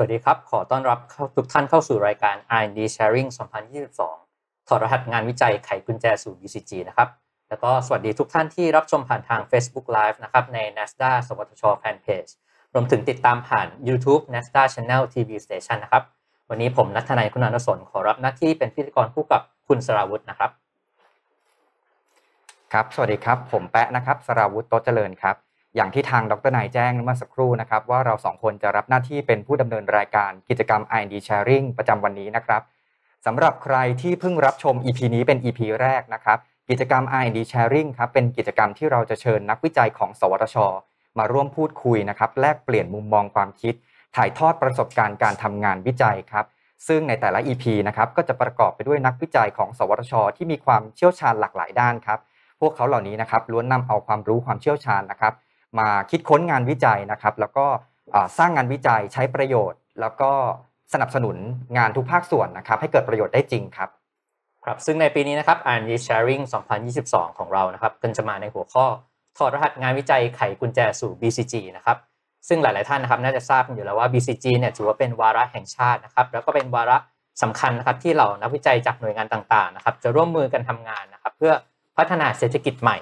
สวัสดีครับ ขอต้อนรับทุกท่านเข้าสู่รายการ R&D Sharing 2022 ถอดรหัสงานวิจัยไขกุญแจสู่ BCG นะครับ แล้วก็สวัสดีทุกท่านที่รับชมผ่านทาง Facebook Live นะครับ ใน NASDA สวทช Fanpage รวมถึงติดตามผ่าน YouTube NASDA Channel TV Station นะครับ วันนี้ผมนัทนายคุณานสนขอรับหน้าที่เป็นพิธีกรคู่กับคุณสราวุฒินะครับ ครับ สวัสดีครับ ผมแปะนะครับ สราวุฒิโตเจริญครับ อย่างที่ทางดรนายแจ้งเมื่อสักครู่นะครับ ว่าเราสองคนจะรับหน้าที่เป็นผู้ดำเนินรายการกิจกรรม I&D Sharing ประจำวันนี้นะครับสำหรับใครที่เพิ่งรับชม EP นี้เป็น EP แรกนะครับ กิจกรรม I&D Sharing ครับเป็นกิจกรรมที่เราจะเชิญนักวิจัยของ สวทช มาร่วมพูดคุยนะครับแลกเปลี่ยนมุมมองความคิด ถ่ายทอดประสบการณ์การทำงานวิจัยครับซึ่งในแต่ละ EP นะครับก็จะประกอบไปด้วยนักวิจัยของ สวทช ที่มีความเชี่ยวชาญหลากหลายด้านครับพวกเขาเหล่านี้นะครับล้วนนำเอาความรู้ความเชี่ยวชาญนะครับ มาคิดค้นงานวิจัยนะครับ แล้วก็สร้างงานวิจัยใช้ประโยชน์ แล้วก็สนับสนุนงานทุกภาคส่วนนะครับ ให้เกิดประโยชน์ได้จริงครับครับซึ่งในปีนี้นะครับ R&D Sharing 2022 ของเรานะครับก็จะมาในหัวข้อถอดรหัสงานวิจัยไขกุญแจสู่ BCG นะครับซึ่งหลาย ๆ ท่านนะครับน่าจะทราบอยู่แล้วว่า BCG เนี่ยถือว่าเป็นวาระแห่งชาตินะครับ แล้วก็เป็นวาระสำคัญนะครับที่เหล่านักวิจัยจากหน่วยงานต่าง ๆ นะครับ จะร่วมมือกันทำงานนะครับ เพื่อพัฒนาเศรษฐกิจใหม่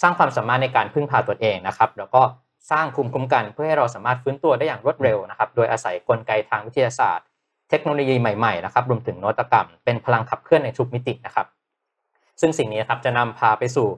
สร้างความสามารถในการพึ่งพาตนเองนะครับ แล้วก็สร้างภูมิคุ้มกันเพื่อให้เราสามารถฟื้นตัวได้อย่างรวดเร็วนะครับ โดยอาศัยกลไกทางวิทยาศาสตร์ เทคโนโลยีใหม่ๆนะครับรวมถึงนวัตกรรม เป็นพลังขับเคลื่อนในทุกมิตินะครับ ซึ่งสิ่งนี้ครับจะนำพาไปสู่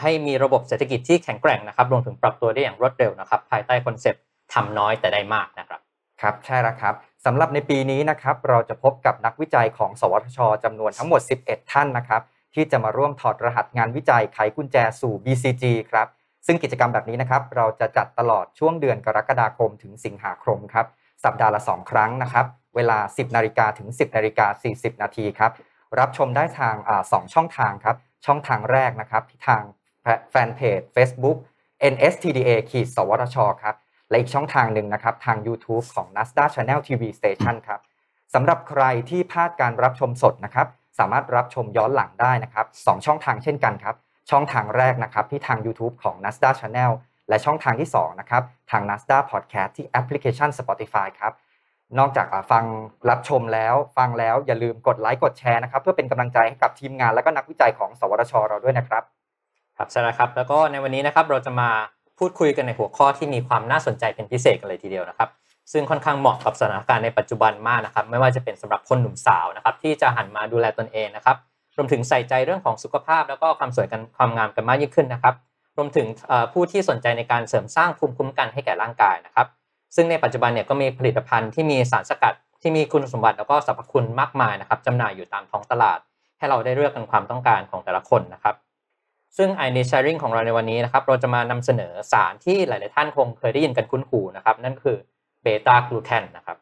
ให้มีระบบเศรษฐกิจที่แข็งแกร่งนะครับรวมถึงปรับตัวได้อย่างรวดเร็วนะครับ ภายใต้คอนเซปต์ทำน้อยแต่ได้มากนะครับครับใช่แล้วครับสำหรับในปีนี้นะครับเราจะพบกับนักวิจัยของ สวทชจำนวนทั้งหมด 11 ท่านนะครับ ที่จะมาร่วมถอดรหัสงานวิจัยไขกุญแจสู่ BCG ครับ ซึ่งกิจกรรมแบบนี้นะครับเราจะจัดตลอดช่วงเดือนกรกฎาคมถึงสิงหาคมครับ สัปดาห์ละ 2 ครั้งนะครับ เวลา 10 นาฬิกาถึง 10นาฬิกา40 นาทีครับ รับชมได้ทางสองช่องทางครับ ช่องทางแรกนะครับที่ทางแฟนเพจ Facebook NSTDA ขีดสวทชครับ และอีกช่องทางหนึ่งนะครับ ทาง YouTube ของ NASDA Channel TV Station ครับสำหรับใครที่พลาดการรับชมสดนะครับ สามารถรับชมย้อนหลังได้นะครับ2ช่องทางเช่นกันครับ ช่องทางแรกนะครับที่ทาง YouTube ของ NASDA Channel และช่องทางที่2นะครับทาง NASDA Podcast ที่แอปพลิเคชัน Spotify ครับนอกจากฟังรับชมแล้ว ฟังแล้วอย่าลืมกดไลค์กดแชร์นะครับ เพื่อเป็นกำลังใจให้กับทีมงานและก็นักวิจัยของ สวทช เราด้วยนะครับ ครับใช่แล้วครับ แล้วก็ในวันนี้นะครับเราจะมาพูดคุยกันในหัวข้อที่มีความน่าสนใจเป็นพิเศษกันเลยทีเดียวนะครับ ซึ่งค่อนข้างเหมาะกับสถานการณ์ในปัจจุบันมากนะครับ ไม่ว่าจะเป็นสำหรับคนหนุ่มสาวนะครับ ที่จะหันมาดูแลตนเองนะครับ รวมถึงใส่ใจเรื่องของสุขภาพ แล้วก็ความสวยกันความงามกันมากยิ่งขึ้นนะครับ รวมถึงผู้ที่สนใจในการเสริมสร้างภูมิคุ้มกันให้แก่ร่างกายนะครับ ซึ่งในปัจจุบันเนี่ยก็มีผลิตภัณฑ์ที่มีสารสกัดที่มีคุณสมบัติแล้วก็สรรพคุณมากมายนะครับจำหน่ายอยู่ตามท้องตลาด ให้เราได้เลือกกันความต้องการของแต่ละคนนะครับซึ่ง i n d Sharing ของเราในวันนี้นะครับ เราจะมานำเสนอสารที่หลาย ๆ ท่านคงเคยได้ยินกันคุ้นหูนะครับ นั่นคือ เบต้ากลูแคนนะครับ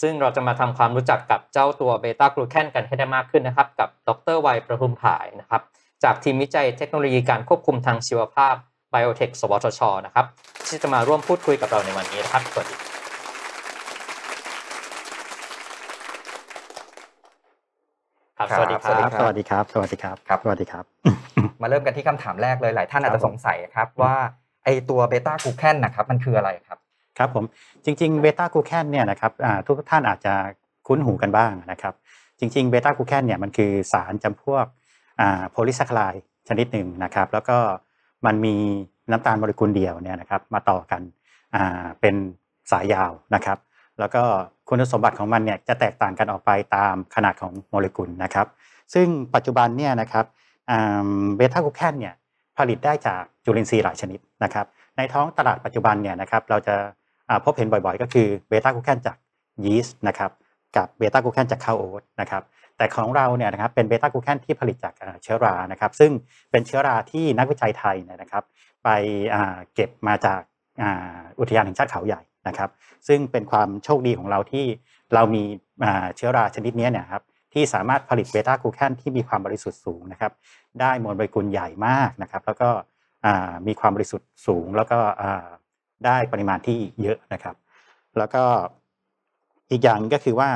ซึ่งเราจะมาทำความรู้จักกับเจ้าตัวเบต้ากลูแคนกันให้ได้มากขึ้นนะครับ กับดรไวประทุมผายนะครับ จากทีมวิจัยเทคโนโลยีการควบคุมทางชีวภาพไบโอเทคสวทชนะครับ ที่จะมาร่วมพูดคุยกับเราในวันนี้นะครับสวัสดีครับสวัสดีครับ สวัสดีครับ สวัสดีครับ ครับ สวัสดีครับ มาเริ่มกันที่คำถามแรกเลย หลายท่านอาจจะสงสัยครับว่าไอตัวเบต้ากลูแคนนะครับมันคืออะไรครับ ครับผมจริงๆเบต้ากูแคนเนี่ยนะครับทุกท่านอาจจะคุ้นหูกันบ้างนะครับ จริงๆเบต้ากูแคนเนี่ยมันคือสารจำพวกโพลีแซ็กคาไรด์ชนิดหนึ่งนะครับ แล้วก็มันมีน้ำตาลโมเลกุลเดียวเนี่ยนะครับมาต่อกันเป็นสายยาวนะครับ แล้วก็คุณสมบัติของมันเนี่ยจะแตกต่างกันออกไปตามขนาดของโมเลกุลนะครับ ซึ่งปัจจุบันเนี่ยนะครับเบต้ากูแคนเนี่ยผลิตได้จากจุลินทรีย์หลายชนิดนะครับ ในท้องตลาดปัจจุบันเนี่ยนะครับเราจะ พบเห็นบ่อยๆ ก็คือเบต้ากูแคนจากยีสต์นะครับกับเบต้ากูแคนจากข้าวโอ๊ตนะครับแต่ของเราเนี่ยนะครับเป็นเบต้ากูแคนที่ผลิตจากเชื้อรานะครับซึ่งเป็นเชื้อราที่นักวิจัยไทยเนี่ยนะครับ ไปเก็บมาจากอุทยานแห่งชาติเขาใหญ่นะครับซึ่งเป็นความโชคดีของเราที่เรามีเชื้อราชนิดนี้เนี่ยครับที่สามารถผลิตเบต้ากูแคนที่มีความบริสุทธิ์สูงนะครับได้มวลโมเลกุลใหญ่มากนะครับแล้วก็มีความบริสุทธิ์สูงแล้วก็ ได้ปริมาณที่เยอะนะครับ แล้วก็อีกอย่างก็คือว่า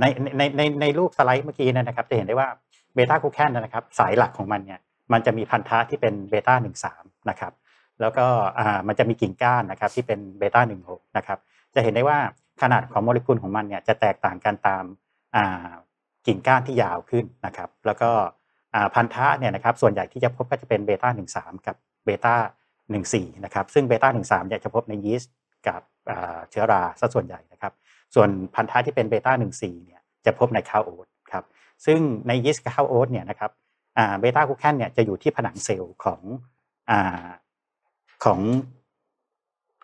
ในในในในรูปสไลด์เมื่อกี้นะครับ จะเห็นได้ว่าเบต้ากลูแคนนะครับ สายหลักของมันเนี่ยมันจะมีพันธะที่เป็นเบต้าหนึ่งสามนะครับ แล้วก็มันจะมีกิ่งก้านนะครับที่เป็นเบต้าหนึ่งหกนะครับ จะเห็นได้ว่าขนาดของโมเลกุลของมันเนี่ยจะแตกต่างกันตามกิ่งก้านที่ยาวขึ้นนะครับ แล้วก็พันธะเนี่ยนะครับส่วนใหญ่ที่จะพบก็จะเป็นเบต้า13กับเบต้า 14นะครับซึ่งเบต้า13เนี่ยจะพบในยีสต์กับเชื้อราซะส่วนใหญ่นะครับ ส่วนพันธะที่เป็นเบต้า14เนี่ยจะพบในข้าวโอ๊ตครับซึ่งในยีสต์กับข้าวโอ๊ตเนี่ยนะครับเบต้ากูแคนเนี่ยจะอยู่ที่ผนังเซลล์ของอของ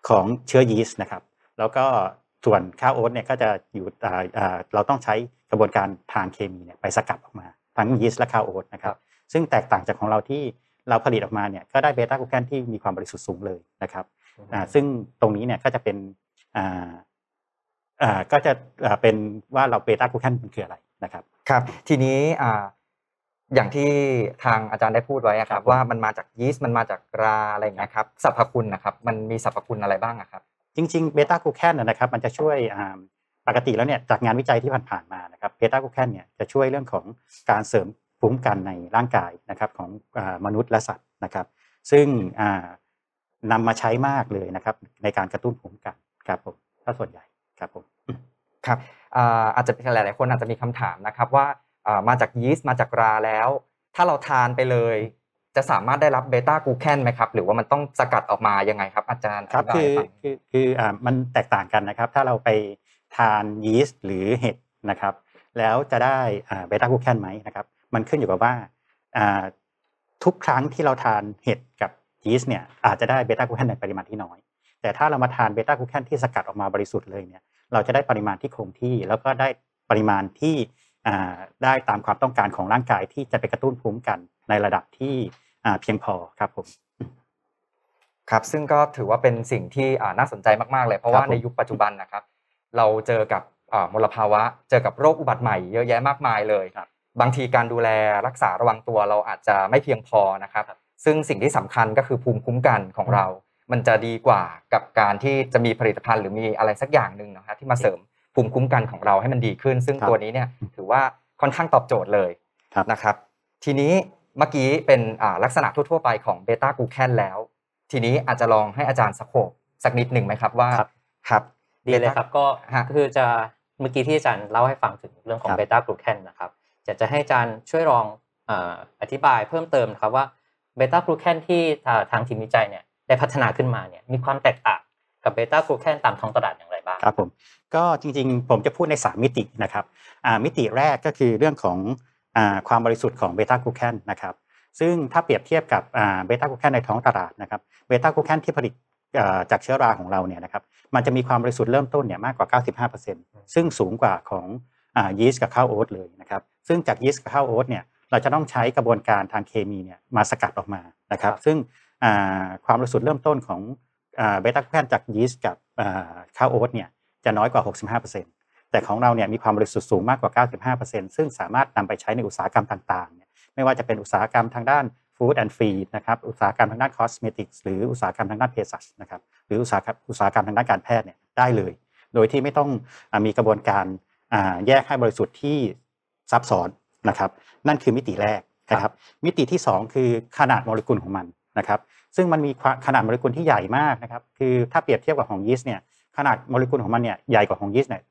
ของเชื้อยีสต์นะครับ แล้วก็ส่วนข้าวโอ๊ตเนี่ยก็จะอยู่เราต้องใช้กระบวนการทางเคมีเนี่ยไปสกัดออกมา ทั้งยีสต์และข้าวโอ๊ตนะครับ ซึ่งแตกต่างจากของเราที่ เราผลิตออกมาเนี่ยก็ได้เบต้ากูแคนที่มีความบริสุทธิ์สูงเลยนะครับอ่าซึ่งตรงนี้เนี่ยก็จะเป็นอ่าอ่าก็จะอ่าเป็นว่าเราเบต้ากูแคนมันคืออะไรนะครับครับทีนี้อ่าอย่างที่ทางอาจารย์ได้พูดไว้อะคครัรับบผมว่ามันมาจากยีสต์มันมาจากราอะไรอย่างเงี้ยครับสรรพคุณนะครับมันมีสรรพคุณอะไรบ้างอะครับจริงๆเบต้ากูแคนนะครับมันจะช่วยอ่าปกติแล้วเนี่ยจากงานวิจัยที่ผ่านๆมานะครับเบต้ากูแคนเนี่ยจะช่วยเรื่องของการเสริม ภูมิคุ้มกันในร่างกายนะครับของอามนุษย์และสัตว์นะครับ ซึ่งอ่านำมาใช้มากเลยนะครับ ในการกระตุ้นภูมิคุ้มกันครับผมถ้าส่วนใหญ่ครับผมครับอ่าอาจจะหลายๆคนอาจจะมีคำถามนะครับว่าอ่ามาจากยีสต์มาจากราแล้ว ถ้าเราทานไปเลย จะสามารถได้รับเบต้ากูแคนไหมครับ หรือว่ามันต้องสกัดออกมายังไงครับ อาจารย์ครับธิายคือให้ฟังคือคืออ่ามันแตกต่างกันนะครับ ถ้าเราไปทานยีสต์หรือเห็ดนะครับ แล้วจะได้เบต้ากูแคนไหมนะครับ มันขึ้นอยู่กับว่าอ่าทุกครั้งที่เราทานเห็ดกับยีสต์เนี่ยอาจจะได้เบต้ากูแคนในปริมาณที่น้อย แต่ถ้าเรามาทานเบต้ากูแคนที่สกัดออกมาบริสุทธิ์เลยเนี่ยเราจะได้ปริมาณที่คงที่ แล้วก็ได้ปริมาณที่อ่าได้ตามความต้องการของร่างกายที่จะไปกระตุ้นภูมิคุ้มกันในระดับที่อ่าเพียงพอครับผมครับซึ่งก็ถือว่าเป็นสิ่งที่อ่าน่าสนใจมาก ๆ เลย เพราะครับว่าในผมยุคปัจจุบันนะครับ เราเจอกับอ่ามลภาวะ เจอกับโรคอุบัติใหม่เยอะแยะมากมายเลยครั บบางทีการดูแลรักษาระวังตัวเราอาจจะไม่เพียงพอนะครับ ซึ่งสิ่งที่สำคัญก็คือภูมิคุ้มกันของเรา มันจะดีกว่ากับการที่จะมีผลิตภัณฑ์หรือมีอะไรสักอย่างหนึ่งนะครับที่มาเสริมภูมิคุ้มกันของเราให้มันดีขึ้น ซึ่งครับตัวนี้เนี่ยถือว่าค่อนข้างตอบโจทย์เลยครับนะครับ ทีนี้เมื่อกี้เป็นอ่าลักษณะทั่วๆไปของเบต้ากูแคนแล้ว ทีนี้อาจจะลองให้อาจารย์สโคบสักนิดหนึ่งไหมครับว่าครับครับดีเลยครับก็ฮะคือจะเมื่อกี้ที่อาจารย์เล่าให้ฟังถึงเรื่องของครับเบต้ากลูแคนนะครับ อยากจะให้อาจารย์ช่วยลองเอ่ออธิบายเพิ่มเติมนะครับว่าเบต้ากลูแคนที่อ่าทางทีมวิจัยเนี่ยได้พัฒนาขึ้นมาเนี่ยมีความแตกต่างกับเบต้ากลูแคนตามท้องตลาดอย่างไรบ้างครับผมก็จริงๆ ผมจะพูดใน 3 มิตินะครับอ่ามิติแรกก็คือเรื่องของอ่าความบริสุทธิ์ของเบต้ากลูแคนนะครับซึ่งถ้าเปรียบเทียบกับเบต้ากลูแคนในท้องตลาดนะครับเบต้ากลูแคนที่ผลิตอ่าจากเชื้อราของเราเนี่ยนะครับมันจะมีความบริสุทธิ์เริ่มต้นเนี่ยมากกว่า 95%ซึ่งสูงกว่าของ ยีสต์กับข้าวโอ๊ตเลยนะครับซึ่งจากยีสต์กับข้าวโอ๊ตเนี่ยเราจะต้องใช้กระบวนการทางเคมีเนี่ยมาสกัดออกมานะครับซึ่งความบริสุทธิ์เริ่มต้นของเบต้ากลูแคนจากยีสต์กับข้าวโอ๊ตเนี่ยจะน้อยกว่า 65%แต่ของเราเนี่ยมีความบริสุทธิ์สูงมากกว่า 95%ซึ่งสามารถนำไปใช้ในอุตสาหกรรมต่างๆเนี่ยไม่ว่าจะเป็นอุตสาหกรรมทางด้าน food and feed นะครับอุตสาหกรรมทางด้าน cosmetics หรืออุตสาหกรรมทางด้านเภสัชนะครับหรืออุตสาหกรรมอุตสาหกรรมทางด้านการแพทย์เนี่ยได้เลย โดยที่ไม่ต้องมีกระบวนการ แยกให้บริสุทธิ์ที่ซับซ้อนนะครับ นั่นคือมิติแรกนะครับ มิติที่สองคือขนาดโมเลกุลของมันนะครับ ซึ่งมันมีความขนาดโมเลกุลที่ใหญ่มากนะครับ คือถ้าเปรียบเทียบกับของยีสต์เนี่ยขนาดโมเลกุลของมันเนี่ยใหญ่กว่าของยีสต์เนี่ย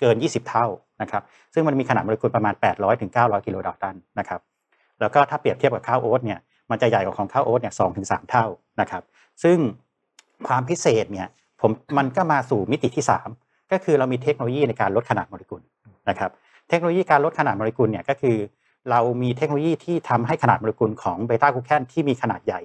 เกิน 20 เท่านะครับ ซึ่งมันมีขนาดโมเลกุลประมาณ 800ถึง900 กิโลดัลตันนะครับ แล้วก็ถ้าเปรียบเทียบกับข้าวโอ๊ตเนี่ยมันจะใหญ่กว่าของข้าวโอ๊ตเนี่ยสองถึงสามเท่านะครับ ซึ่งความพิเศษเนี่ยผมมันก็มาสู่มิติที่ 3 ก็คือเรามีเทคโนโลยีในการลดขนาดโมเลกุลนะครับเทคโนโลยีการลดขนาดโมเลกุลเนี่ยก็คือ เรามีเทคโนโลยีที่ทำให้ขนาดโมเลกุลของเบต้ากูแคนที่มีขนาดใหญ่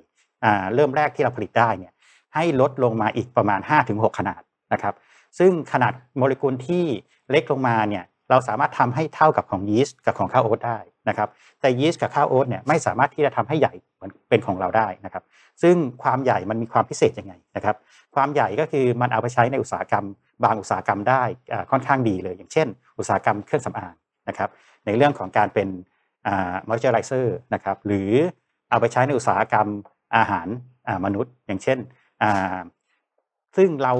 เริ่มแรกที่เราผลิตได้เนี่ยให้ลดลงมาอีกประมาณ 5-6 ขนาดนะครับซึ่งขนาดโมเลกุลที่เล็กลงมาเนี่ยเราสามารถทำให้เท่ากับของยีสต์กับของข้าวโอ๊ตได้นะครับแต่ยีสต์กับข้าวโอ๊ตเนี่ยไม่สามารถที่จะทำให้ใหญ่เหมือนเป็นของเราได้นะครับซึ่งความใหญ่มันมีความพิเศษยังไงนะครับความใหญ่ก็คือมันเอาไปใช้ในอุตสาหกรรม บางอุตสาหกรรมได้ค่อนข้างดีเลย อย่างเช่น อุตสาหกรรมเครื่องสำอางนะครับในเรื่องของการเป็นมอยเจอร์ไรเซอร์นะครับหรือเอาไปใช้ในอุตสาหกรรมอาหารมนุษย์ อย่างเช่น ซึ่งเรา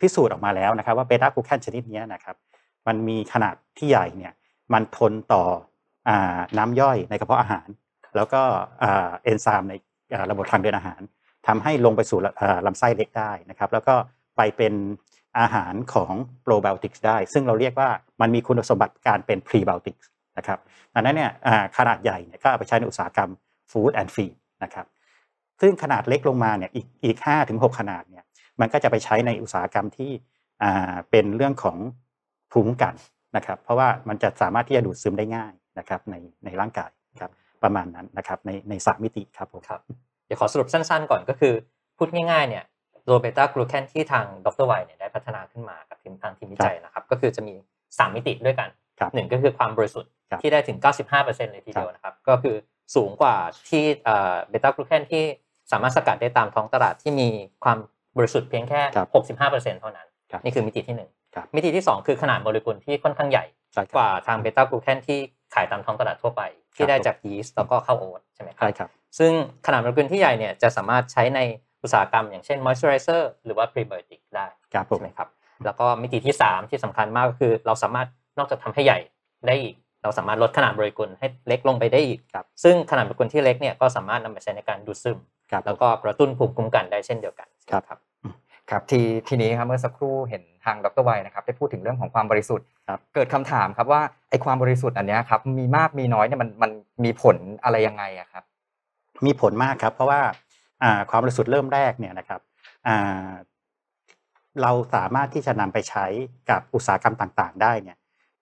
พิสูจน์ออกมาแล้วนะครับว่าเบต้ากูแคนชนิดนี้นะครับมันมีขนาดที่ใหญ่เนี่ยมันทนต่อน้ำย่อยในกระเพาะอาหาร แล้วก็เอนไซม์ในระบบทางเดินอาหารทำให้ลงไปสู่อ่าลำไส้เล็กได้นะครับ แล้วก็ไปเป็น อาหารของโปรไบโอติกส์ได้ ซึ่งเราเรียกว่ามันมีคุณสมบัติการเป็น prebiotics นะครับดังนั้นเนี่ยขนาดใหญ่เนี่ยก็เอาไปใช้ในอุตสาหกรรม food and feed นะครับซึ่งขนาดเล็กลงมาเนี่ยอีกอีกห้าถึงหกขนาดเนี่ยมันก็จะไปใช้ในอุตสาหกรรมที่เป็นเรื่องของภูมิคุ้มกันนะครับ เพราะว่ามันจะสามารถที่จะดูดซึมได้ง่ายนะครับในในร่างกายครับประมาณนั้นนะครับในในสามมิติครับผมครับเดี๋ยวขอสรุปสั้นๆก่อนก็คือพูดง่ายๆเนี่ย ตัวเบต้ากลูแคนที่ทางดรไวเนี่ยได้พัฒนาขึ้นมากับทีมทางทีมวิจัยนะครับ ก็คือจะมี 3 มิติด้วยกันครับหนึ่งก็คือความบริสุทธิ์ครับที่ได้ถึง 95%เลยทีเดียวนะครับ ก็คือสูงกว่าที่เบต้ากลูแคนที่สามารถสกัดได้ตามท้องตลาดที่มีความบริสุทธิ์เพียงแค่ครับ65%เท่านั้นครับนี่คือมิติที่หนึ่งครับมิติที่สองคือขนาดโมเลกุลที่ค่อนข้างใหญ่ใช่ครับกว่าทางเบต้ากลูแคนที่ขายตามท้องตลาดทั่วไป ที่ได้ครับจากยีสต์แล้วก็ข้าวโอ๊ตใช่ไหมครับใช่ครับ ซึ่งขนาดโมเลกุลที่ใหญ่เนี่ยจะสามารถใช้ใน อุตสาหกรรมอย่างเช่น moisturizer หรือว่า prebiotic ได้ครับผมใช่ไหมครับแล้วก็มิติที่ 3 ที่สำคัญมากก็คือ เราสามารถนอกจากทำให้ใหญ่ได้อีก เราสามารถลดขนาดโมเลกุลให้เล็กลงไปได้อีกครับซึ่งขนาดโมเลกุลที่เล็กเนี่ยก็สามารถนำไปใช้ในการดูดซึมครับแล้วก็กระตุ้นภูมิคุ้มกันได้เช่นเดียวกันครับครับครับทีทีนี้ครับเมื่อสักครู่เห็นทางดรไวนะครับได้พูดถึงเรื่องของความบริสุทธิ์ครับเกิดคำถามครับว่าไอ้ความบริสุทธิ์อันเนี้ยครับมีมากมีน้อยเนี่ยมันมันมีผลอะไรยังไงอะครับ มีผลมากครับ เพราะว่าอ่า ความบริสุทธิ์เริ่มแรกเนี่ยนะครับเราสามารถที่จะนำไปใช้กับอุตสาหกรรมต่างๆ ได้เนี่ย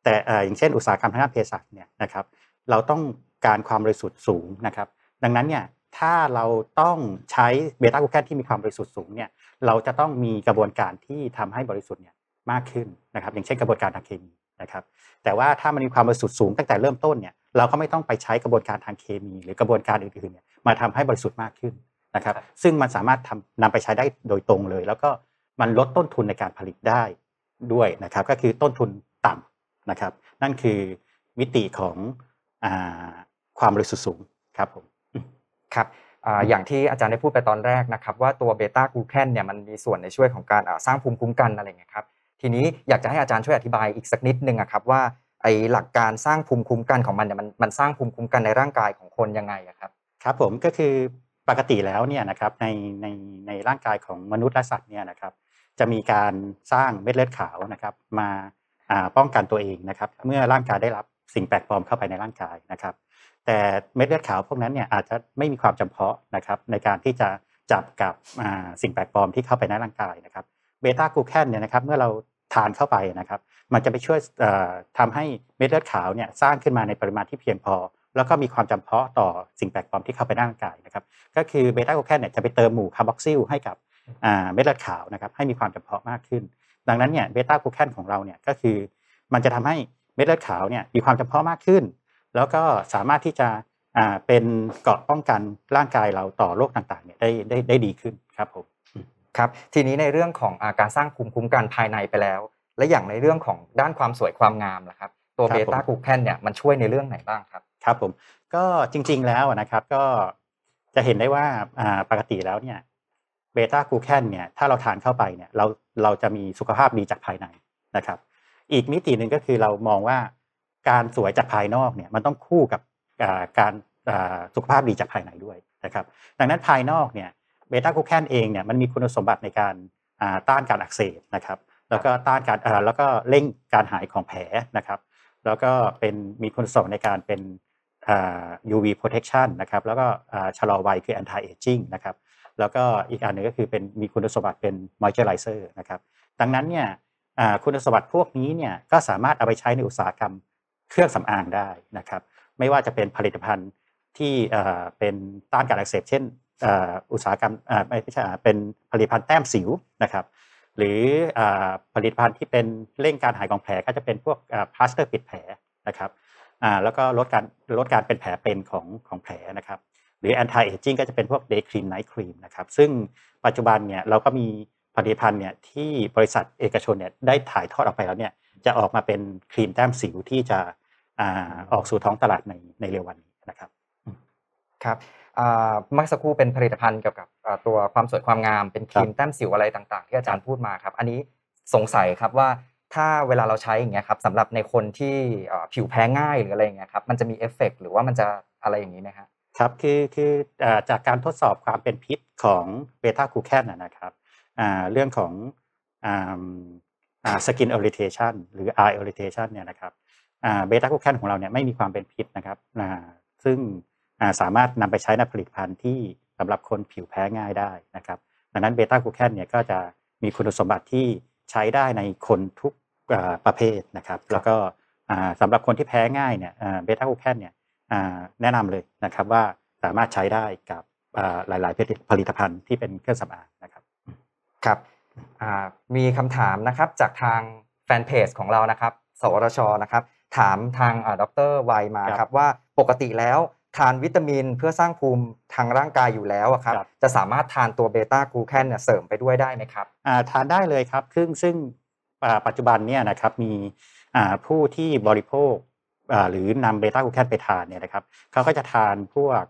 แต่อย่างเช่น อุตสาหกรรมทางด้านเภสัชเนี่ยนะครับ เราต้องการความบริสุทธิ์สูงนะครับ ดังนั้นเนี่ยถ้าเราต้องใช้เบต้ากูแคนที่มีความบริสุทธิ์สูงเนี่ยเราจะต้องมีกระบวนการที่ทำให้บริสุทธิ์เนี่ยมากขึ้นนะครับ อย่างเช่นกระบวนการทางเคมีนะครับ แต่ว่าถ้ามันมีความบริสุทธิ์สูงตั้งแต่เริ่มต้นเนี่ยเราก็ไม่ต้องไปใช้กระบวนการทางเคมี หรือกระบวนการอื่นๆเนี่ยมาทำให้บริสุทธิ์มากขึ้น นะครับครับ ซึ่งมันสามารถทำนำไปใช้ได้โดยตรงเลย แล้วก็มันลดต้นทุนในการผลิตได้ด้วยนะครับ ก็คือต้นทุนต่ำนะครับ นั่นคือมิติของอาความบริสุทธิ์สูงครับผมครับอ่าอย่างที่อาจารย์ได้พูดไปตอนแรกนะครับ ว่าตัวเบต้ากลูแคนเนี่ยมันมีส่วนในช่วยของการอ่าสร้างภูมิคุ้มกันอะไรเงี้ยครับทีนี้อยากจะให้อาจารย์ช่วยอธิบายอีกสักนิดนึงอะครับว่าไอหลักการสร้างภูมิคุ้มกันของมันเนี่ยมันมันสร้างภูมิคุ้มกันในร่างกายของคนยังไงอะครับครับผมก็คือ ปกติแล้วเนี่ยนะครับในในในร่างกายของมนุษย์และสัตว์เนี่ยนะครับจะมีการสร้างเม็ดเลือดขาวนะครับมาป้องกันตัวเองนะครับเมื่อร่างกายได้รับสิ่งแปลกปลอมเข้าไปในร่างกายนะครับ แต่เม็ดเลือดขาวพวกนั้นเนี่ยอาจจะไม่มีความจำเพาะนะครับในการที่จะจับกับสิ่งแปลกปลอมที่เข้าไปในร่างกายนะครับเบต้ากลูแคนเนี่ยนะครับเมื่อเราทานเข้าไปนะครับ มันจะไปช่วยเอ่อทำให้เม็ดเลือดขาวเนี่ยสร้างขึ้นมาในปริมาณที่เพียงพอ แล้วก็มีความจำเพาะต่อสิ่งแปลกปลอมที่เข้าไปในร่างกายนะครับ ก็คือเบต้ากลูแคนเนี่ยจะไปเติมหมู่คาร์บอกซิลให้กับอ่าเม็ดเลือดขาวนะครับให้มีความจำเพาะมากขึ้น ดังนั้นเนี่ยเบต้ากลูแคนของเราเนี่ยก็คือมันจะทำให้เม็ดเลือดขาวเนี่ยมีความจำเพาะมากขึ้น แล้วก็สามารถที่จะอ่าเป็นเกราะป้องกันร่างกายเราต่อโรคต่างๆเนี่ยได้ได้ได้ดีขึ้นครับผมครับทีนี้ในเรื่องของอาการสร้างภูมิคุ้มกันภายในไปแล้ว และอย่างในเรื่องของด้านความสวยความงามล่ะครับตัวครับเบผมต้ากลูแคนเนี่ยมันช่วยในเรื่องไหนบ้างครับ ครับผมก็จริง ๆแล้วนะครับก็จะเห็นได้ว่าปกติแล้วเนี่ยเบต้ากูแคนเนี่ยถ้าเราทานเข้าไปเนี่ยเราเราจะมีสุขภาพดีจากภายในนะครับ อีกมิติหนึ่งก็คือเรามองว่าการสวยจากภายนอกเนี่ยมันต้องคู่กับการสุขภาพดีจากภายในด้วยนะครับ ดังนั้นภายนอกเนี่ยเบต้ากูแคนเองเนี่ยมันมีคุณสมบัติในการต้านการอักเสบนะครับแล้วก็ต้านการแล้วก็เร่งการหายของแผลนะครับ แล้วก็เป็นมีคุณสมบัติในการเป็น UV protection นะครับแล้วก็ชะลอวัยคือ anti aging นะครับแล้วก็อีกอันหนึงก็คือเป็นมีคุณสมบัติเป็น moisturizer นะครับดังนั้นเนี่ยคุณสมบัติพวกนี้เนี่ยก็สามารถเอาไปใช้ในอุตสาหกรรมเครื่องสำอางได้นะครับไม่ว่าจะเป็นผลิตภัณฑ์ที่เป็นต้านการอักเสบเช่นอุตสาหกรรมไม่ใช่เป็นผลิตภัณฑ์แต้มสิวนะครับหรือผลิตภัณฑ์ที่เป็นเร่งการหายของแผลก็จะเป็นพวกพลาสเตอร์ปิดแผลนะครับ อ่าแล้วก็ลดการลดการเป็นแผลเป็นของของแผลนะครับ หรือ anti aging ก็จะเป็นพวก day cream night cream นะครับซึ่งปัจจุบันเนี่ยเราก็มีผลิตภัณฑ์เนี่ยที่บริษัทเอกชนเนี่ยได้ถ่ายทอดออกไปแล้วเนี่ยจะออกมาเป็นครีมแต้มสิวที่จะอ่าออกสู่ท้องตลาดในในเร็ววันนี้นะครับครับอ่าเมื่อสักครู่เป็นผลิตภัณฑ์เกี่ยวกับอ่าตัวความสวยความงามเป็นครีมแต้มสิวอะไรต่าง ๆ ที่อาจารย์พูดมาครับ อันนี้สงสัยครับว่า ถ้าเวลาเราใช้อย่างเงี้ยครับสำหรับในคนที่ผิวแพ้ง่ายหรืออะไรอย่างเงี้ยครับมันจะมีเอฟเฟกต์หรือว่ามันจะอะไรอย่างนี้ไหมครับครับคือคืออจากการทดสอบความเป็นพิษของเบต้ากลูแคนนะครับเรื่องของสกิน orientation หรือ eye orientation เนี่ยนะครับเบต้ากูแคนของเราเนี่ยไม่มีความเป็นพิษนะครับซึ่งาสามารถนำไปใช้ในผลิตภัณฑ์ที่สำหรับคนผิวแพ้ง่ายได้นะครับดังนั้นเบต้ากูแคนเนี่ยก็จะมีคุณสมบัติที่ ใช้ได้ในคนทุกอ่าประเภทนะครับ แล้วก็อ่าสำหรับคนที่แพ้ง่ายเนี่ยเบต้ากูแคนเนี่ยอ่าแนะนำเลยนะครับว่าสามารถใช้ได้กับอ่าหลาย ๆ ผลิตภัณฑ์ที่เป็นเครื่องสำอางนะครับครับอ่ามีคำถามนะครับจากทางแฟนเพจของเรานะครับ สวทชนะครับ ถามทางดรวัยมาครับครับว่าปกติแล้ว ทานวิตามินเพื่อสร้างภูมิทางร่างกายอยู่แล้วอะครับครับ จะสามารถทานตัวเบต้ากลูแคนเนี่ยเสริมไปด้วยได้ไหมครับอ่าทานได้เลยครับซึ่งซึ่งอ่าปัจจุบันเนี่ยนะครับมีอ่าผู้ที่บริโภคอ่าหรือนำเบต้ากูแคนไปทานเนี่ยนะครับเขาก็จะทานพวก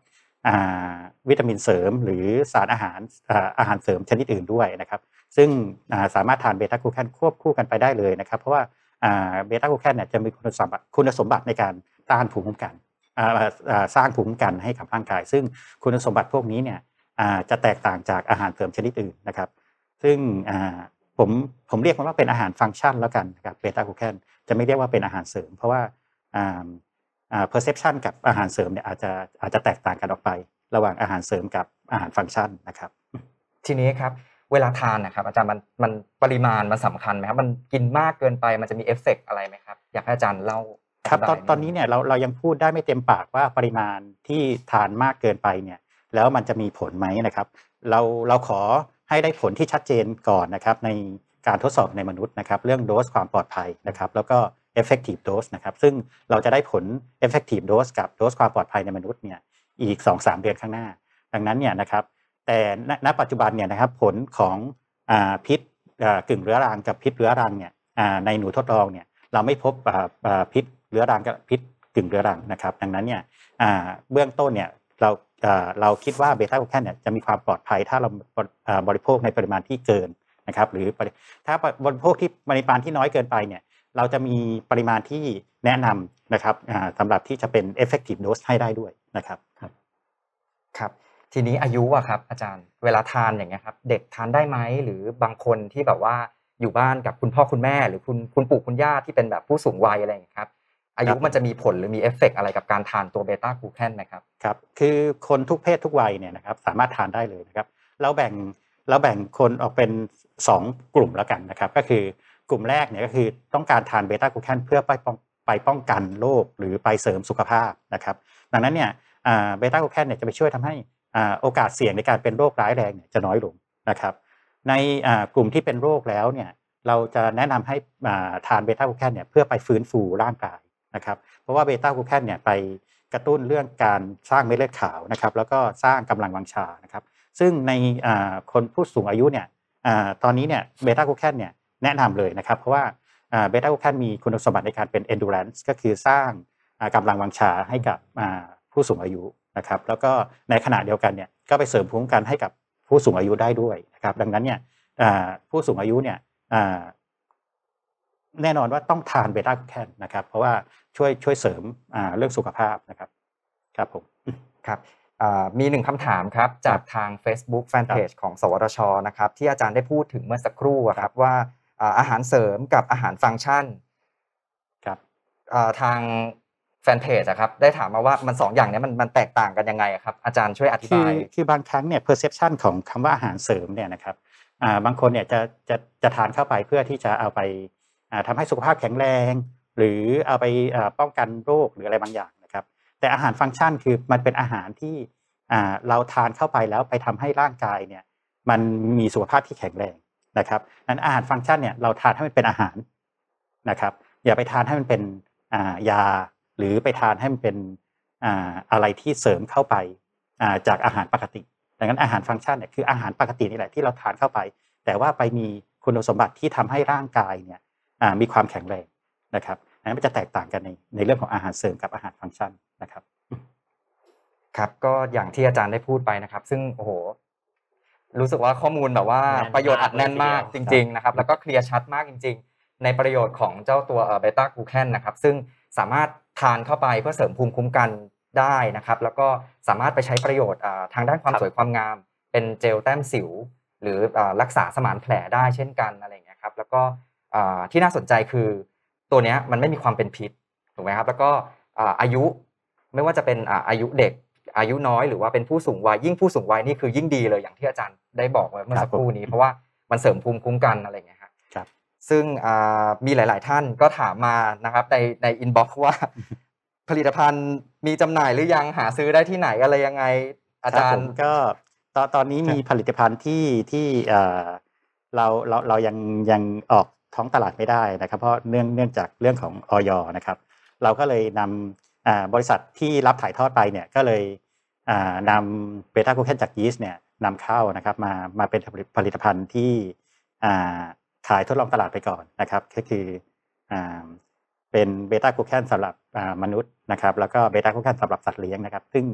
อ่าวิตามินเสริม หรือสารอาหารอ่าอาหารเสริมชนิดอื่นด้วยนะครับ ซึ่งอ่าสามารถทานเบต้ากูแคนควบคู่กันไปได้เลยนะครับ เพราะว่าเบต้ากูแคนเนี่ยจะมีคุณสมบัติคุณสมบัติในการต้านภูมิคุ้มกันอ่าอ่า สร้างภูมิคุ้มกันให้กับร่างกาย ซึ่งคุณสมบัติพวกนี้เนี่ยจะแตกต่างจากอาหารเสริมชนิดอื่นนะครับ ซึ่งผมผมเรียกมันว่าเป็นอาหารฟังก์ชันแล้วกันนะครับเบต้ากูแคนจะไม่เรียกว่าเป็นอาหารเสริม เพราะว่าอ่าอ่า perception กับอาหารเสริมเนี่ยอาจจะอาจจะแตกต่างกันออกไป ระหว่างอาหารเสริมกับอาหารฟังก์ชันนะครับ ทีนี้ครับเวลาทานนะครับอาจารย์มันมันปริมาณมันสำคัญไหมครับมันกินมากเกินไปมันจะมีเอฟเฟกต์อะไรไหมครับอยากให้อาจารย์เล่า ครับตอนธิายตอนนี้เนี่ยเราเรายังพูดได้ไม่เต็มปากว่าปริมาณที่ทานมากเกินไปเนี่ยแล้วมันจะมีผลไหมนะครับเราเราขอให้ได้ผลที่ชัดเจนก่อนนะครับในการทดสอบในมนุษย์นะครับเรื่องโดสความปลอดภัยนะครับแล้วก็ effective dose นะครับซึ่งเราจะได้ผล effective dose กับโดสความปลอดภัยในมนุษย์เนี่ยอีก 2-3 เดือนข้างหน้า ดังนั้นเนี่ยนะครับแต่ณณปัจจุบันเนี่ยนะครับผลของอ่าพิษอ่ากึ่งเรื้อรังกับพิษเรื้อรังเนี่ยอ่าในหนูทดลองเนี่ยเราไม่พบอ่าอ่าพิษ เรื้อรังกับพิษกึ่งเรื้อรังนะครับ ดังนั้นเนี่ยเบื้องต้นเนี่ยเราเราคิดว่าเบต้าโคแคนเนี่ยจะมีความปลอดภัยถ้าเราบริโภคในปริมาณที่เกินนะครับหรือถ้าบริโภคที่ปริมาณที่น้อยเกินไปเนี่ยเราจะมีปริมาณที่แนะนำนะครับสำหรับที่จะเป็น effective dose ให้ได้ด้วยนะครับครับทีนี้อายุอะครับ อาจารย์เวลาทานอย่างเงี้ยครับเด็กทานได้ไหมหรือบางคนที่แบบว่าอยู่บ้านกับคุณพ่อคุณแม่ หรือคุณคุณปู่คุณย่าที่เป็นแบบผู้สูงวัยอะไรอย่างเงี้ยครับ อายุมันจะมีผลหรือมีเอฟเฟกต์อะไรกับการทานตัวเบต้ากลูแคนไหมครับครับคือคนทุกเพศทุกวัยเนี่ยนะครับสามารถทานได้เลยนะครับเราแบ่งเราแบ่งคนออกเป็น 2 กลุ่มแล้วกันนะครับ ก็คือกลุ่มแรกเนี่ยก็คือต้องการทานเบต้ากลูแคนเพื่อไปป้องไปป้องกันโรคหรือไปเสริมสุขภาพนะครับดังนั้นเนี่ยเบต้ากลูแคนเนี่ยจะไปช่วยทำให้อ่าโอกาสเสี่ยงในการเป็นโรคร้ายแรงเนี่ยจะน้อยลงนะครับ ในอ่ากลุ่มที่เป็นโรคแล้วเนี่ยเราจะแนะนำให้อ่าทานเบต้ากลูแคนเนี่ยเพื่อไปฟื้นฟูร่างกาย นะครับเพราะว่าเบต้ากลูแคนเนี่ยไปกระตุ้นเรื่องการสร้างเม็ดเลือดขาวนะครับแล้วก็สร้างกำลังวังชานะครับซึ่งในคนผู้สูงอายุเนี่ยอตอนนี้เนี่ยเบต้ากลูแคนเนี่ยแนะนำเลยนะครับเพราะว่าเบต้ากลูแคนมีคุณสมบัติในการเป็น endurance ก็คือสร้างอ่ากำลังวังชาให้กับผู้สูงอายุนะครับแล้วก็ในขณะเดียวกันเนี่ยก็ไปเสริมภูมิคุ้มกันให้กับผู้สูงอายุได้ด้วยนะครับดังนั้นเนี่ยผู้สูงอายุเนี่ย แน่นอนว่าต้องทานเบต้ากลูแคนนะครับ เพราะว่าช่วยช่วยเสริมอ่าเรื่องสุขภาพนะครับครับผมครับอ่ามีหนึ่งคำถามครับ จากทาง Facebook Fanpage ของ สวทชนะครับ ที่อาจารย์ได้พูดถึงเมื่อสักครู่อะครับว่าอ่าอาหารเสริมกับอาหารฟังก์ชันครับอ่าทางแฟนเพจอะครับได้ถามมาว่ามันสองอย่างเนี้ยมันมันแตกต่างกันยังไงอะครับอาจารย์ช่วยอธิคืบาอยคือบางครั้งเนี่ย perception ของคำว่าอาหารเสริมเนี่ยนะครับอ่าบางคนเนี่ยจะจะจะทานเข้าไปเพื่อที่จะเอาไป อ่าทำให้สุขภาพแข็งแรง หรือเอาไปป้องกันโรคหรืออะไรบางอย่างนะครับ แต่อาหารฟังก์ชันคือมันเป็นอาหารที่เราทานเข้าไปแล้วไปทำให้ร่างกายเนี่ยมันมีสุขภาพที่แข็งแรงนะครับนั้นอาหารฟังก์ชันเนี่ยเราทานให้มันเป็นอาหารนะครับ อย่าไปทานให้มันเป็นยา หรือไปทานให้มันเป็นอะไรที่เสริมเข้าไปจากอาหารปกติ ดังนั้นอาหารฟังก์ชันเนี่ยคืออาหารปกตินี่แหละที่เราทานเข้าไป แต่ว่าไปมีคุณสมบัติที่ทำให้ร่างกายเนี่ย มีความแข็งแรงนะครับอันนั้นมันจะแตกต่างกันในในเรื่องของอาหารเสริมกับอาหารฟังก์ชันนะครับ ครับก็อย่างที่อาจารย์ได้พูดไปนะครับ ซึ่งโอ้โหรู้สึกว่าข้อมูลแบบว่าแน่นมากประโยชน์อัดแน่นมากเลยทีจเดียวริง ๆ นะครับ แล้วก็เคลียร์ชัดมากจริง ๆ ในประโยชน์ของเจ้าตัวเบต้ากลูแคนนะครับ ซึ่งสามารถทานเข้าไปเพื่อเสริมภูมิคุ้มกันได้นะครับ แล้วก็สามารถไปใช้ประโยชน์อ่าทางด้านความครับสวยความงาม เป็นเจลแต้มสิว หรืออ่ารักษาสมานแผลได้เช่นกันอะไรอย่างเงี้ยครับ แล้วก็อ่า ที่น่าสนใจคือตัวเนี้ยมันไม่มีความเป็นพิษถูกไหมครับแล้วก็อ่าอายุไม่ว่าจะเป็นอ่าอายุเด็กอายุน้อยหรือว่าเป็นผู้สูงวัยยิ่งผู้สูงวัยนี่คือยิ่งดีเลยอย่างที่อาจารย์ได้บอกไว้เมื่อสักครู่นี้เพราะว่ามันเสริมภูมิคุ้มกันอะไรอย่างเงี้ยครับครับซึ่งอ่ามีหลาย ๆ ท่านก็ถามมานะครับในใน inbox ว่า ผลิตภัณฑ์มีจำหน่ายหรือยังหาซื้อได้ที่ไหนอะไรยังไง อาจารคบย์ผมก็ตอนตอนนี้มีผลิตภัณฑ์ที่ที่เอ่อเราเราเรายังยังออก ท้องตลาดไม่ได้นะครับ เพราะเนื่องเนื่องจากเรื่องของอย.นะครับ เราก็เลยนำบริษัทที่รับถ่ายทอดไปเนี่ยก็เลยนำเบต้าโคเคนจากยีสต์เนี่ยนำเข้านะครับมามาเป็นผลิตภัณฑ์ที่ขายทดลองตลาดไปก่อนนะครับ ก็คือเป็นเบต้าโคเคนสำหรับมนุษย์นะครับ แล้วก็เบต้าโคเคนสำหรับสัตว์เลี้ยงนะครับ ซึ่ง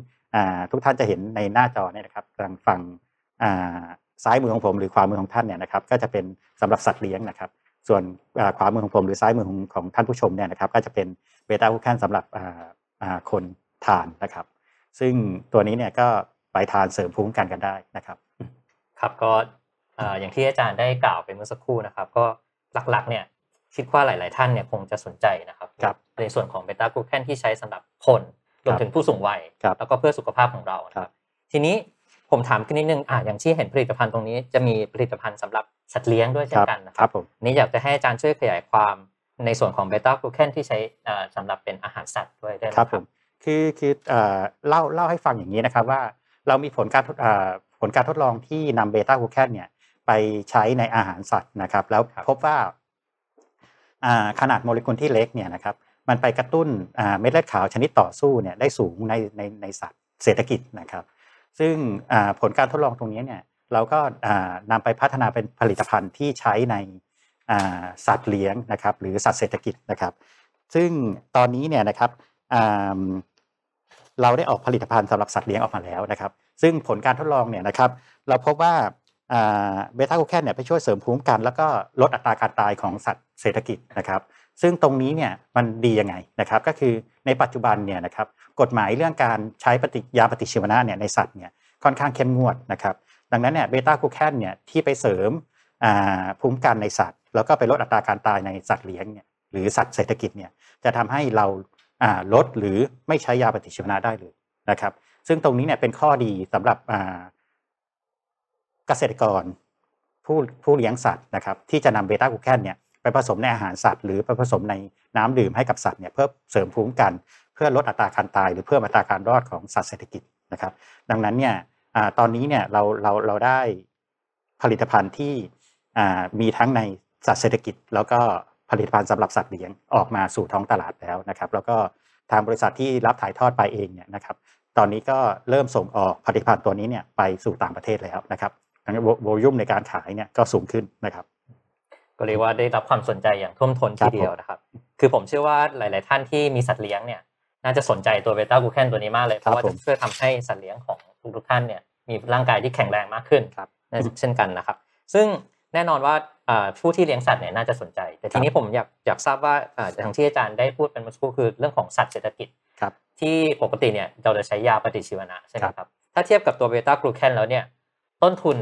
ทุกท่านจะเห็นในหน้าจอเนี่ยนะครับทางฝั่งซ้ายมือของผมหรือขวามือของท่านเนี่ยนะครับ ก็จะเป็นสำหรับสัตว์เลี้ยงนะครับ ส่วนอ่าขวามือของผมหรือซ้ายมือของของท่านผู้ชมเนี่ยนะครับก็จะเป็นเบต้ากลูแคนสำหรับอ่าอ่าคนทานนะครับ ซึ่งตัวนี้เนี่ยก็ไปทานเสริมภูมิคุ้มกันกันได้นะครับ ครับก็เอ่ออย่างที่อาจารย์ได้กล่าวไปเมื่อสักครู่นะครับ ก็หลักๆเนี่ยคิดว่าหลาย ๆ ท่านเนี่ยคงจะสนใจนะครับครับในส่วนของเบต้ากลูแคนที่ใช้สำหรับคนรวมถึงผู้สูงวัยครับแล้วก็เพื่อสุขภาพของเรานะคครัรับบทีนี้ ผมถามขึ้นนิดนึงอะอย่างที่เห็นผลิตภัณฑ์ตรงนี้จะมีผลิตภัณฑ์สำหรับสัตว์เลี้ยงด้วยเช่นกันนะคครัรับบผมนี่อยากจะให้อาจารย์ช่วยขยายความในส่วนของเบต้ากลูแคนที่ใช้เอ่อสำหรับเป็นอาหารสัตว์ด้วยได้ไหมครับผมคือคือเอ่อเล่าเล่าให้ฟังอย่างนี้นะครับว่าเรามีผลการทดเอ่อผลการทดลองที่นำเบต้าคูแคนเนี่ยไปใช้ในอาหารสัตว์นะครับ แล้วพบว่าอ่าขนาดโมเลกุลที่เล็กเนี่ยนะครับมันไปกระตุ้นอ่าเม็ดเลือดขาวชนิดต่อสู้เนี่ยได้สูงในในในสัตว์เศรษฐกิจนะครับ ซึ่งผลการทดลองตรงนี้เนี่ยเราก็อ่านำไปพัฒนาเป็นผลิตภัณฑ์ที่ใช้ในสัตว์เลี้ยงนะครับหรือสัตว์เศรษฐกิจนะครับ ซึ่งตอนนี้เนี่ยนะครับเราได้ออกผลิตภัณฑ์สำหรับสัตว์เลี้ยงออกมาแล้วนะครับ ซึ่งผลการทดลองเนี่ยนะครับ เราพบว่าเบต้าโกแคนเนี่ยไปช่วยเสริมภูมิคุ้มกัน แล้วก็ลดอัตราการตายของสัตว์เศรษฐกิจนะครับ ซึ่งตรงนี้เนี่ยมันดียังไงนะครับ ก็คือ ในปัจจุบันเนี่ยนะครับกฎหมายเรื่องการใช้ปฏิยาปฏิชีวนะเนี่ยในสัตว์เนี่ยค่อนข้างเข้มงวดนะครับดังนั้นเนี่ยเบต้ากูแคนเนี่ยที่ไปเสริมภูมิกันในสัตว์ แล้วก็ไปลดอัตราการตายในสัตว์เลี้ยงเนี่ยหรือสัตว์เศรษฐกิจเนี่ยจะทำให้เราลดหรือไม่ใช้ยาปฏิชีวนะได้เลยนะครับซึ่งตรงนี้เนี่ยเป็นข้อดีสำหรับเกษตรกรผู้ผู้เลี้ยงสัตว์นะครับที่จะนำเบต้ากูแคนเนี่ยไปผสมในอาหารสัตว์ หรือไปผสมใน น้ำดื่มให้กับสัตว์เนี่ยเพื่อเสริมภูมิคุ้มกัน เพื่อลดอัตราการตาย หรือเพิ่มอัตราการรอดของสัตว์เศรษฐกิจนะครับ ดังนั้นเนี่ยอตอนนี้เนี่ยเราเราเราได้ผลิตภัณฑ์ที่มีทั้งในสัตว์เศรษฐกิจ แล้วก็ผลิตภัณฑ์สำหรับสัตว์เลี้ยงออกมาสู่ท้องตลาดแล้วนะครับ แล้วก็ทางบริษัทที่รับถ่ายทอดไปเองเนี่ยนะครับ ตอนนี้ก็เริ่มส่งออกผลิตภัณฑ์ตัวนี้เนี่ยไปสู่ต่างประเทศแล้วนะครับดังนั้นโวลุ่มในการขายเนี่ยก็สูงขึ้นนะครับ ก็เรียกว่าได้รับความสนใจอย่างท่วมท้นครัทีบเดียวนะครับ คือผมเชื่อว่าหลาย ๆ ท่านที่มีสัตว์เลี้ยงเนี่ย น่าจะสนใจตัวเบต้ากูแคนตัวนี้มากเลย เพราะว่าครับผจะมช่วยทำให้สัตว์เลี้ยงของทุกๆท่านเนี่ยมีร่างกายที่แข็งแรงมากขึ้นครับเช่นกันนะครับ ซึ่งแน่นอนว่าอ่าผู้ที่เลี้ยงสัตว์เนี่ยน่าจะสนใจ แต่ทีนี้ผมอยากอยากทราบว่าอ่าอย่างที่อาจารย์ได้พูดเป็นเมื่อสักครู่คือเรื่องของสัตว์เศรษฐกิจครับที่ปกติเนี่ยเราจะใช้ยาปฏิชีวนะใช่ไหมครับครับถ้าเทียบกับตัวเบต้ากลูแคนแล้วเนี่ยต้นทุน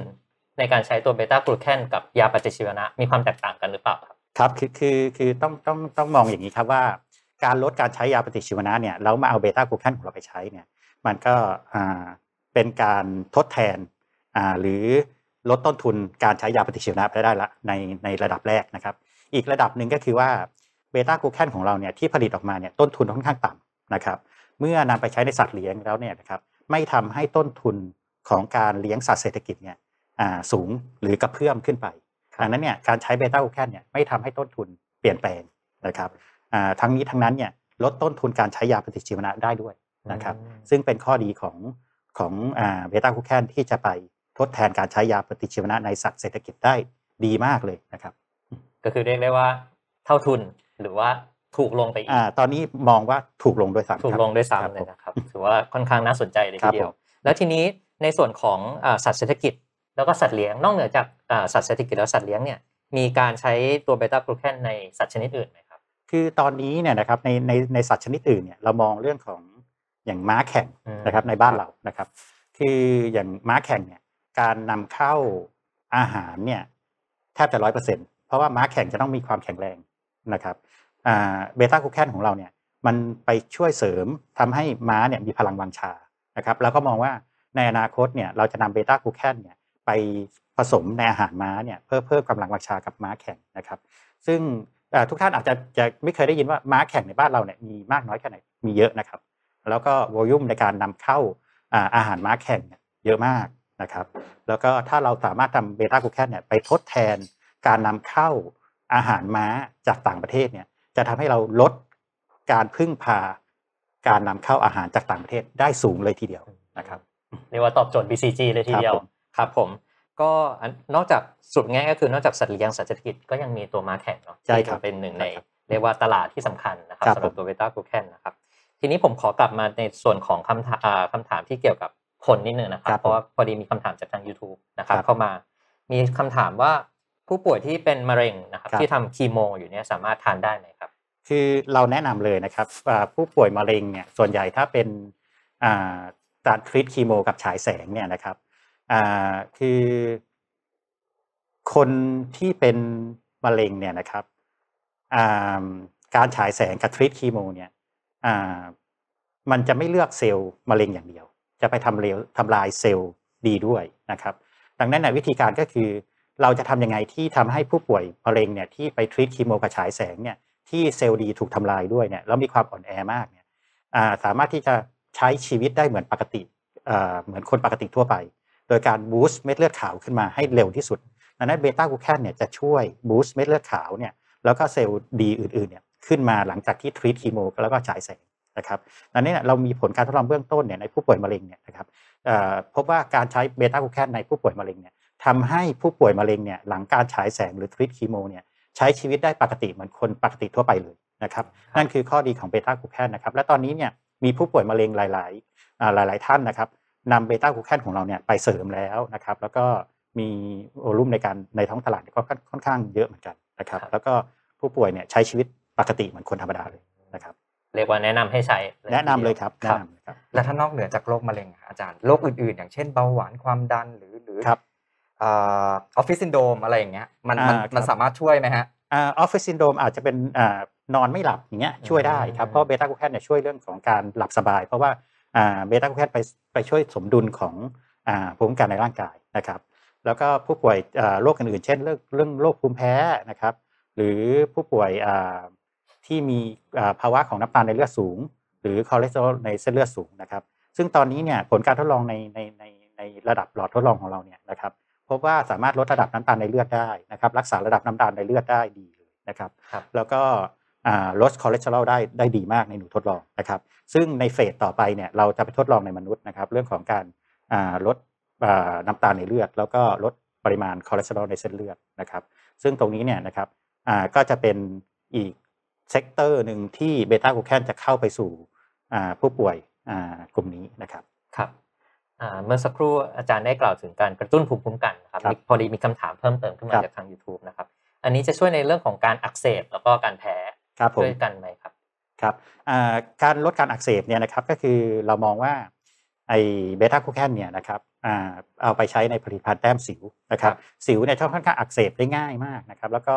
ในการใช้ตัวเบต้ากลูแคนกับยาปฏิชีวนะ มีความแตกต่างกันหรือเปล่าครับครับคือคือคือต้องต้องต้องมองอย่างนี้ครับว่า การลดการใช้ยาปฏิชีวนะเนี่ยแล้วมาเอาเบต้ากลูแคนของเราไปใช้เนี่ยมันก็อ่าเป็นการทดแทนอ่าหรือลดต้นทุนการใช้ยาปฏิชีวนะไปได้ละในในระดับแรกนะครับ อีกระดับหนึ่งก็คือว่าเบต้ากลูแคนของเราเนี่ยที่ผลิตออกมาเนี่ยต้นทุนค่อนข้างต่ำนะครับ เมื่อนำไปใช้ในสัตว์เลี้ยงแล้วเนี่ยนะครับไม่ทำให้ต้นทุนของการเลี้ยงสัตว์เศรษฐกิจเนี่ย สูงหรือกระเพื่อมขึ้นไปดังนั้นเนี่ยการใช้เบต้ากูแคนเนี่ยไม่ทำให้ต้นทุนเปลี่ยนแปลงนะครับอ่าทั้งนี้ทั้งนั้นเนี่ยลดต้นทุนการใช้ยาปฏิชีวนะได้ด้วยนะครับอืมซึ่งเป็นข้อดีของของเบต้ากูแคนที่จะไปทดแทนการใช้ยาปฏิชีวนะในสัตว์เศรษฐกิจได้ดีมากเลยนะครับ ก็คือเรียกได้ว่าเท่าทุนหรือว่าถูกลงไปอีกอ่าตอนนี้มองว่าถูกลงโดยซ้ำถูกครับลงด้วยครับซ้ำเลยผมนะครับถือว่าค่อนข้างน่าสนใจเลยครัทีบเดียวผมแล้วทีนี้ในส่วนของอ่าสัตว์เศรษฐกิจ แล้วก็สัตว์เลี้ยงนอกเหนือจากอ่าสัตว์เศรษฐกิจแล้วสัตว์เลี้ยงเนี่ยมีการใช้ตัวเบต้ากลูแคนในสัตว์ชนิดอื่นไหมครับ คือตอนนี้เนี่ยนะครับในในในสัตว์ชนิดอื่นเนี่ยเรามองเรื่องของอย่างม้าแข่งอืมนะครับในบ้านเรานะครับ คืออย่างม้าแข่งเนี่ยการนำเข้าอาหารเนี่ยแทบจะร้อยเปอร์เซ็นต์เพราะว่าม้าแข่งจะต้องมีความแข็งแรงนะครับเบต้ากูแคนของเราเนี่ยมันไปช่วยเสริมทำให้ม้าเนี่ยมีพลังวังชานะครับแล้วก็มองว่าในอนาคตเนี่ยเราจะนำเบต้ากูแคนเนี่ย ไปผสมในอาหารม้าเนี่ยเพื่อเพิ่มกำลังวังชากับม้าแข่งนะครับ ซึ่งทุกท่านอาจจะจะไม่เคยได้ยินว่าม้าแข่งในบ้านเราเนี่ยมีมากน้อยแค่ไหนมีเยอะนะครับ แล้วก็วอลลุ่มในการนำเข้าอาหารม้าแข่งเนี่ยเยอะมากนะครับ แล้วก็ถ้าเราสามารถทำเบต้ากูแคนเนี่ยไปทดแทนการนำเข้าอาหารม้าจากต่างประเทศเนี่ยจะทำให้เราลดการพึ่งพาการนำเข้าอาหารจากต่างประเทศได้สูงเลยทีเดียวนะครับเรียกว่าตอบโจทย์ BCG เลยทีเดียว ครับผมครับผมก็นอกจากสุดง่ายก็คือนอกจากสัตว์เลี้ยงสัตว์เศรษฐกิจก็ยังมีตัวม้าแข่งเนาะใช่ที่ครับเป็นหนึ่งในใช่ครับเรียกว่าตลาดที่สำคัญนะครับครับสำหรับผมตัวเบต้ากูแคนนะครับทีนี้ผมขอกลับมาในส่วนของคำถามอ่าคำถามที่เกี่ยวกับคนนิดนึงนะครับ เพราะว่าพอดีมีคำถามจากทาง YouTube นะครับครับเข้ามา มีคำถามว่าผู้ป่วยที่เป็นมะเร็งนะครับครับที่ทำคีโมอยู่เนี่ยสามารถทานได้ไหมครับ คือเราแนะนำเลยนะครับอ่าผู้ป่วยมะเร็งเนี่ยส่วนใหญ่ถ้าเป็นอ่าการทรีตคีโมกับฉายแสงเนี่ยนะครับอ่า คือคนที่เป็นมะเร็งเนี่ยนะครับการฉายแสงกับทรีตคีโมเนี่ยมันจะไม่เลือกเซลล์มะเร็งอย่างเดียว จะไปทำเลวทำลายเซลล์ดีด้วยนะครับ ดังนั้นวิธีการก็คือเราจะทำยังไงที่ทำให้ผู้ป่วยมะเร็งเนี่ยที่ไป treat คีโมกับฉายแสงเนี่ยที่เซลล์ดีถูกทำลายด้วยเนี่ยแล้วมีความอ่อนแอมากเนี่ยสามารถที่จะใช้ชีวิตได้เหมือนปกติเหมือนคนปกติทั่วไป โดยการ boost เม็ดเลือดขาวขึ้นมาให้เร็วที่สุดดังนั้นเบต้ากูแคนเนี่ยจะช่วย boost เม็ดเลือดขาวเนี่ยแล้วก็เซลล์ดีอื่นๆเนี่ยขึ้นมาหลังจากที่ treat คีโมแล้วก็ฉายแสงนะครับดังนั้นเนี่ยเรามีผลการทดลองเบื้องต้นเนี่ยในผู้ป่วยมะเร็งเนี่ยนะครับพบว่าการใช้เบต้ากูแคนในผู้ป่วยมะเร็งเนี่ยทำให้ผู้ป่วยมะเร็งเนี่ยหลังการฉายแสงหรือทรีตคีโมเนี่ยใช้ชีวิตได้ปกติเหมือนคนปกติทั่วไปเลยนะครับนั่นคือข้อดีของเบต้ากูแคนนะครับและตอนนี้เนี่ยมีผู้ป่วยมะเร็งหลาย ๆ หลาย ๆ ท่านนะครับ นำเบต้ากูแคนของเราเนี่ยไปเสริมแล้วนะครับ แล้วก็มีโวลุ่มในการในท้องตลาดก็ค่อนข้างเยอะเหมือนกันนะครับครับ แล้วก็ผู้ป่วยเนี่ยใช้ชีวิตปกติเหมือนคนธรรมดาเลยนะครับ เรียกว่าแนะนำให้ใช้ แนะนำเลยครับครับแนะบนำเลยครับแล้วถ้านอกเหนือจากโรคมะเร็งอะอาจารย์โรคอื่นๆ อย่างเช่นเบาหวานความดันหรือหรือครับ office syndrome อะไรอย่างเงี้ยมันมันอ่าครับมันสามารถช่วยไหมฮะ office syndrome อาจจะเป็นอ่านอนไม่หลับอย่างเงี้ยช่วยได้ครับเพราะเบต้ากูแคนเนี่ยช่วยเรื่องของการหลับสบาย เพราะว่า เบต้ากูแคนไปไปช่วยสมดุลของอ่าภูมิคุ้มกันในร่างกายนะครับ แล้วก็ผู้ป่วยอ่าโรคอื่นๆ เช่นเรื่องเรื่องโรคภูมิแพ้นะครับ หรือผู้ป่วยอ่าที่มีอ่าภาวะของน้ำตาลในเลือดสูง หรือคอเลสเตอรอลในเส้นเลือดสูงนะครับ ซึ่งตอนนี้เนี่ยผลการทดลองในในในในระดับหลอดทดลองของเราเนี่ยนะครับพบว่าสามารถลดระดับน้ำตาลในเลือดได้นะครับ รักษาระดับน้ำตาลในเลือดได้ดีเลยนะครับครับแล้วก็อ่า ลดคอเลสเตอรอลได้ได้ดีมากในหนูทดลองนะครับซึ่งใน phase ต่อไปเนี่ยเราจะไปทดลองในมนุษย์นะครับเรื่องของการอ่าลดอ่าน้ำตาลในเลือด แล้วก็ลดปริมาณคอเลสเตอรอลในเส้นเลือดนะครับซึ่งตรงนี้เนี่ยนะครับอ่าก็จะเป็นอีก sector หนึ่งที่เบต้ากูแคนจะเข้าไปสู่อ่าผู้ป่วยอ่ากลุ่มนี้นะครับครับอ่าเมื่อสักครู่อาจารย์ได้กล่าวถึงการกระตุ้นภูมิคุ้มกันนะครับครับมีพอดีมีคำถามเพิ่มเติมขึ้นมาครับจากทาง YouTube นะครับอันนี้จะช่วยในเรื่องของการอักเสบแล้วก็การแพ้ ครับผมด้วยกันไหมครับครับอ่าการลดการอักเสบเนี่ยนะครับก็คือเรามองว่าไอ้เบต้ากลูแคนเนี่ยนะครับอ่าเอาไปใช้ในผลิตภัณฑ์แต้มสิวนะครับครับสิวเนี่ยค่อนข้างอักเสบได้ง่ายมากนะครับแล้วก็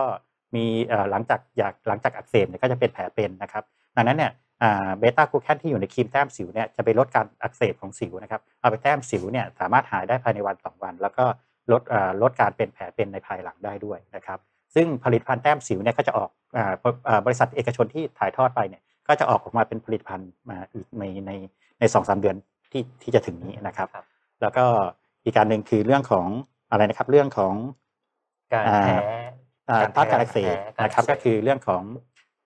มีเอ่อหลังจากอยากหลังจากอักเสบเนี่ยก็จะเป็นแผลเป็นนะครับดังนั้นเนี่ยเบต้ากลูแคนที่อยู่ในครีมแต้มสิวเนี่ยจะไปลดการอักเสบของสิวนะครับเอาไปแต้มสิวเนี่ยสามารถหายได้ภายในวันสองวัน แล้วก็ลดเอ่อลดการเป็นแผลเป็นในภายหลังได้ด้วยนะครับ ซึ่งผลิตภัณฑ์แต้มสิวเนี่ยก็จะออกอ่าบอ่าบริษัทเอกชนที่ถ่ายทอดไปเนี่ยก็จะออกออกมาเป็นผลิตภัณฑ์มาอีกในในในสองสามเดือนที่ที่จะถึงนี้นะครับครับแล้วก็อีกการหนึ่งคือเรื่องของอะไรนะครับ เรื่องของการอ่าแพ้อ่าการแพ้ต้านการอักเสบการนะครับอักเสบก็คือเรื่องของ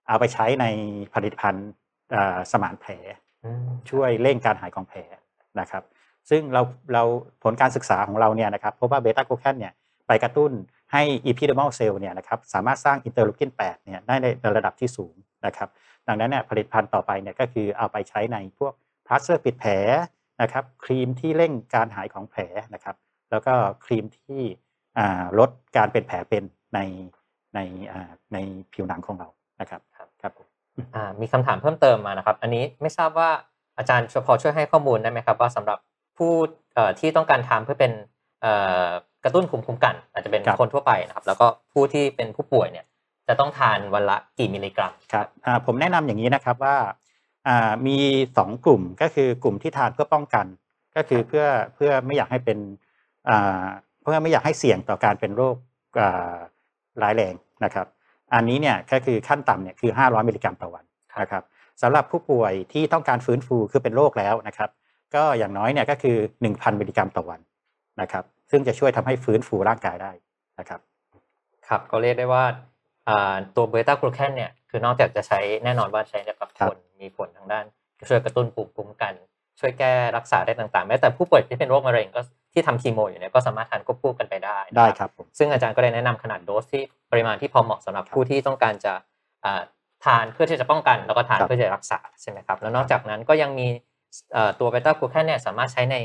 เอาไปใช้ในผลิตภัณฑ์อ่าสมานแผลอืมช่วยเร่งการหายของแผลนะครับ ซึ่งเราเราผลการศึกษาของเราเนี่ยนะครับพบว่าเบต้ากลูแคนเนี่ยไปกระตุ้น ให้ epidermal cell เนี่ยนะครับสามารถสร้าง interleukin 8เนี่ยได้ในระดับที่สูงนะครับดังนั้นเนี่ยผลิตภัณฑ์ต่อไปเนี่ยก็คือเอาไปใช้ในพวกพลาสเตอร์ปิดแผลนะครับครีมที่เร่งการหายของแผลนะครับแล้วก็ครีมที่อ่าลดการเป็นแผลเป็นในในอ่าในผิวหนังของเรานะครับครับผมอ่ามีคำถามเพิ่มเติมมานะครับ อันนี้ไม่ทราบว่าอาจารย์พอช่วยให้ข้อมูลได้ไหมครับ ว่าสำหรับผู้เอ่อที่ต้องการทำเพื่อเป็นเอ่อเกกระตุ้นภูมิคุ้มกัน อาจจะเป็นครับคนทั่วไปนะครับ แล้วก็ผู้ที่เป็นผู้ป่วยเนี่ยจะต้องทานวันละกี่มิลลิกรัมครับอ่าผมแนะนำอย่างนี้นะครับว่าอ่ามีสองกลุ่มก็คือกลุ่มที่ทานเพื่อป้องกัน ก็คือเพื่อเพื่อไม่อยากให้เป็นอ่าเพื่อไม่อยากให้เสี่ยงต่อการเป็นโรคอ่าร้ายแรงนะครับ อันนี้เนี่ยก็คือขั้นต่ำเนี่ยคือ 500 มิลลิกรัมต่อวันนะครับสำหรับผู้ป่วยที่ต้องการฟื้นฟูคือเป็นโรคแล้วนะครับ ก็อย่างน้อยเนี่ยก็คือ 1,000 มิลลิกรัมต่อวันนะครับ ซึ่งจะช่วยทำให้ฟื้นฟูร่างกายได้นะครับ ครับก็เรียกได้ว่าอ่าตัวเบต้ากลูแคนเนี่ยคือนอกจากจะใช้แน่นอนว่าใช้กับครัคบนมีผลทางด้าน ช่วยกระตุ้นภูมิคุ้มกัน ช่วยแก้รักษาได้ต่างๆ แม้แต่ผู้ป่วยที่เป็นโรคมะเร็งก็ที่ทำคีโมอยู่เนี่ยก็สามารถทานควบคู่กันไปได้นะได้ครับผมซึ่งอาจารย์ก็ได้แนะนำขนาดโดสที่ปริมาณที่พอเหมาะสำหรับผู้ที่ต้องการจะอ่าทานเพื่อที่จะป้องกันแล้วก็ทานครับเพื่อจะรักษาใช่ไหมครับแล้วนอกจากนั้นก็ยังมีเอ่อตัวเบต้ากลูแคนเนี่ยสามารถใช้ใน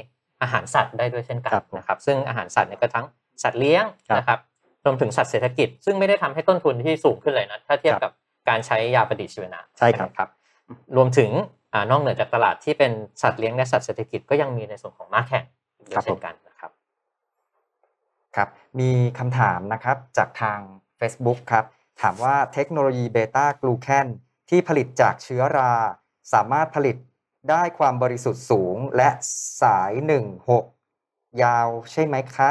อาหารสัตว์ได้ด้วยเช่นกันครับผมนะครับ ซึ่งอาหารสัตว์เนี่ยก็ทั้งสัตว์เลี้ยงครับนะครับรวมถึงสัตว์เศรษฐกิจ ซึ่งไม่ได้ทำให้ต้นทุนที่สูงขึ้นเลยนะถ้าเทียบครับกับการใช้ยาปฏิชีวนะใช่ครับไหมครับ รวมถึงอ่านอกเหนือจากตลาดที่เป็นสัตว์เลี้ยงและสัตว์เศรษฐกิจก็ยังมีในส่วนของม้าแข่งด้วยครับผมเช่นกันนะครับครับ มีคำถามนะครับจากทาง Facebook ครับ ถามว่าเทคโนโลยีเบต้ากลูแคนที่ผลิตจากเชื้อรา สามารถผลิต ได้ความบริสุทธิ์สูงและสาย 1 6 ยาวใช่ไหมคะ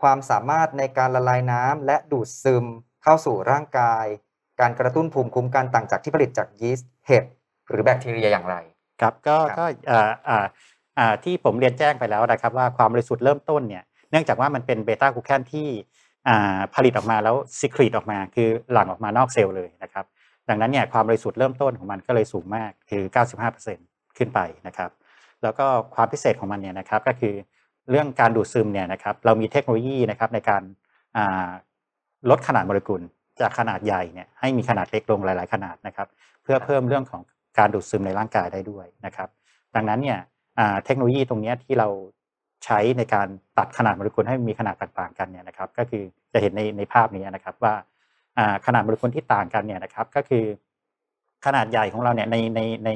ความสามารถในการละลายน้ำและดูดซึมเข้าสู่ร่างกาย การกระตุ้นภูมิคุ้มกันต่างจากที่ผลิตจากยีสต์เห็ดหรือแบคทีเรียอย่างไร ครับก็ครับก็อ่าอ่าอ่าที่ผมเรียนแจ้งไปแล้วนะครับว่าความบริสุทธิ์เริ่มต้นเนี่ยเนื่องจากว่ามันเป็นเบต้ากลูแคนที่อ่าผลิตออกมาแล้ว secrete ออกมาคือหลั่งออกมานอกเซลล์เลยนะครับดังนั้นเนี่ยความบริสุทธิ์เริ่มต้นของมันก็เลยสูงมากคือ 95% ขึ้นไปนะครับ แล้วก็ความพิเศษของมันเนี่ยนะครับก็คือเรื่องการดูดซึมเนี่ยนะครับเรามีเทคโนโลยีนะครับในการลดขนาดโมเลกุลจากขนาดใหญ่เนี่ยให้มีขนาดเล็กลงหลาย ๆ ขนาดนะครับ เพื่อเพิ่มเรื่องของการดูดซึมในร่างกายได้ด้วยนะครับ ดังนั้นเนี่ยเทคโนโลยีตรงนี้ที่เราใช้ในการตัดขนาดโมเลกุลให้มีขนาดต่าง ๆ กันเนี่ยนะครับ ก็คือจะเห็นในในภาพนี้นะครับว่าขนาดโมเลกุลที่ต่างกันเนี่ยนะครับ ก็คือขนาดใหญ่ของเราเนี่ยในในใน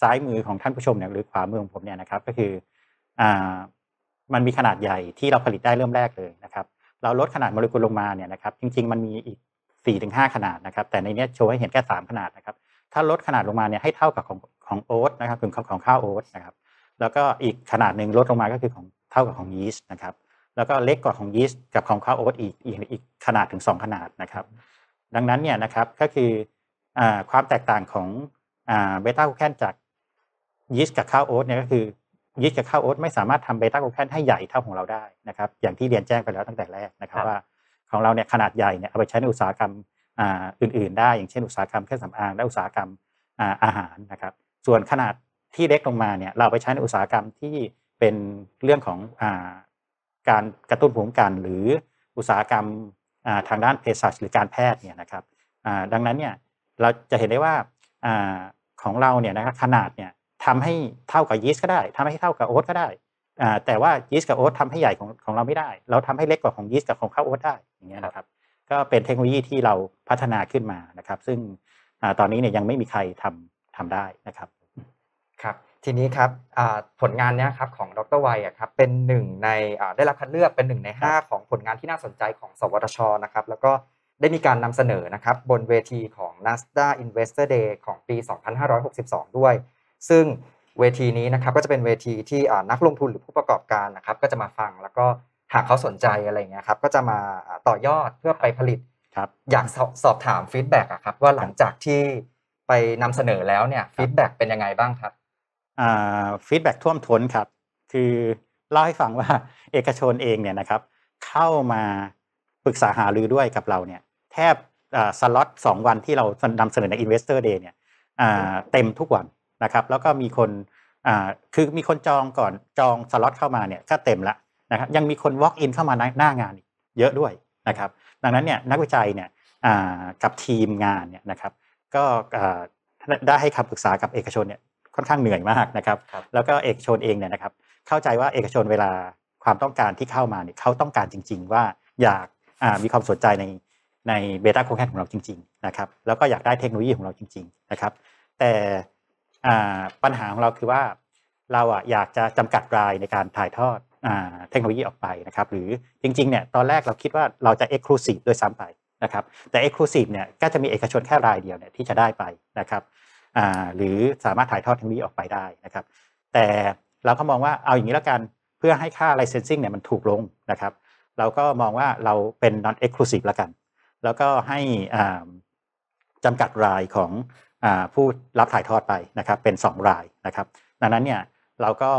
ซ้ายมือของท่านผู้ชมเนี่ยหรือขวามือของผมเนี่ยนะครับก็คืออมันมีขนาดใหญ่ที่เราผลิตได้เริ่มแรกเลยนะครับ เราลดขนาดโมเลกุลลงมาเนี่ยนะครับ จริง ๆ มันมีอีก 4-5 ขนาดนะครับ แต่ในนี้โชว์ให้เห็นแค่ 3 ขนาดนะครับ ถ้าลดขนาดลงมาเนี่ยให้เท่ากับของของโอ๊ตนะครับถึงของของข้าวโอ๊ตนะครับ แล้วก็อีกขนาดหนึ่งลดลงมาก็คือของเท่ากับของยีสต์นะครับ แล้วก็เล็กกว่าของยีสต์กับของข้าวโอ๊ตอีกอีกอีกขนาดถึง 2 ขนาดนะครับ ดังนั้นเนี่ยนะครับก็คือความแตกต่างของ เบต้ากลูแคนจากยีสต์กับข้าวโอ๊ตเนี่ยก็คือยีสต์กับข้าวโอ๊ตไม่สามารถทำเบต้ากลูแคนให้ใหญ่เท่าของเราได้นะครับอย่างที่เรียนแจ้งไปแล้วตั้งแต่แรกนะครับครับว่าของเราเนี่ยขนาดใหญ่เนี่ยเอาไปใช้ในอุตสาหกรรมอ่าอื่น ๆ ได้ อย่างเช่นอุตสาหกรรมเครื่องสำอางและอุตสาหกรรมอ่าอาหารนะครับส่วนขนาดที่เล็กลงมาเนี่ยเราเอาไปใช้ในอุตสาหกรรมที่เป็นเรื่องของอ่าการกระตุ้นภูมิคุ้มกัน หรืออุตสาหกรรมอ่าทางด้านเภสัชหรือการแพทย์เนี่ยนะครับอ่าดังนั้นเนี่ยเราจะเห็นได้ว่าอ่า ของเราเนี่ยนะครับขนาดเนี่ยทำให้เท่ากับยีสต์ก็ได้ทำให้เท่ากับโอ๊ตก็ได้อ่าแต่ว่ายีสต์กับโอ๊ตทำให้ใหญ่ของของเราไม่ได้ เราทำให้เล็กกว่าของยีสต์กับของข้าวโอ๊ตได้อย่างเงี้ยนะครับ ก็เป็นเทคโนโลยีที่เราพัฒนาขึ้นมานะครับ ซึ่งอ่าตอนนี้เนี่ยยังไม่มีใครทำทำได้นะครับครับทีนี้ครับอ่าผลงานเนี้ยครับของดรไวยอะครับเป็นหนึ่งในอ่าได้รับคัดเลือกเป็นหนึ่งใน 5 ของผลงานที่น่าสนใจของ สวทชนะครับ แล้วก็ ได้มีการนำเสนอนะครับบนเวทีของ NASDA Investor Day ของปี 2562 ด้วย ซึ่งเวทีนี้นะครับก็จะเป็นเวทีที่อ่านักลงทุนหรือผู้ประกอบการนะครับก็จะมาฟังแล้วก็หากเขาสนใจอะไรเงี้ยครับก็จะมาอ่าต่อยอดเพื่อไปผลิตครับอยากสอบสอบถาม feedback อะครับว่าหลังจากที่ไปนำเสนอแล้วเนี่ย feedback เป็นยังไงบ้างครับ feedback ท่วมท้นครับ คือเล่าให้ฟังว่าเอกชนเองเนี่ยนะครับเข้ามาปรึกษาหารือด้วยกับเราเนี่ย แทบอ่าสล็อตสองวันที่เรานำเสนอใน Investor Day เนี่ยอ่าเต็มทุกวันนะครับ แล้วก็มีคนอ่าคือมีคนจองก่อนจองสล็อตเข้ามาเนี่ยก็เต็มละนะครับยังมีคน walk in เข้ามาในหน้างานอีกเยอะด้วยนะครับ ดังนั้นเนี่ยนักวิจัยเนี่ยอ่ากับทีมงานเนี่ยนะครับ ก็อ่าได้ให้คำปรึกษากับเอกชนเนี่ยค่อนข้างเหนื่อยมากนะครับครับ แล้วก็เอกชนเองเนี่ยนะครับ เข้าใจว่าเอกชนเวลาความต้องการที่เข้ามาเนี่ยเขาต้องการจริง ๆ ว่าอยากอ่ามีความสนใจใน ในเบต้าโคแคนของเราจริงๆนะครับแล้วก็อยากได้เทคโนโลยีของเราจริงๆนะครับแต่ปัญหาของเราคือว่าเราอะอยากจะจำกัดรายในการถ่ายทอดอเทคโนโลยีออกไปนะครับหรือจริงๆเนี่ยตอนแรกเราคิดว่าเราจะ Exclusive ด้วยซ้ำไปนะครับแต่ Exclusive เนี่ยก็จะมีเอกชนแค่รายเดียวเนี่ยที่จะได้ไปนะครับหรือสามารถถ่ายทอดเทคโนโลยีออกไปได้นะครับแต่เราก็มองว่าเอาอย่างนี้แล้วกันเพื่อให้ค่า licensing เนี่ยมันถูกลงนะครับเราก็มองว่าเราเป็น non exclusive แล้วกัน แล้วก็ให้อ่าจำกัดรายของอผู้รับถ่ายทอดไปนะครับเป็น 2 รายนะครับ ดังนั้นเนี่ยเราก็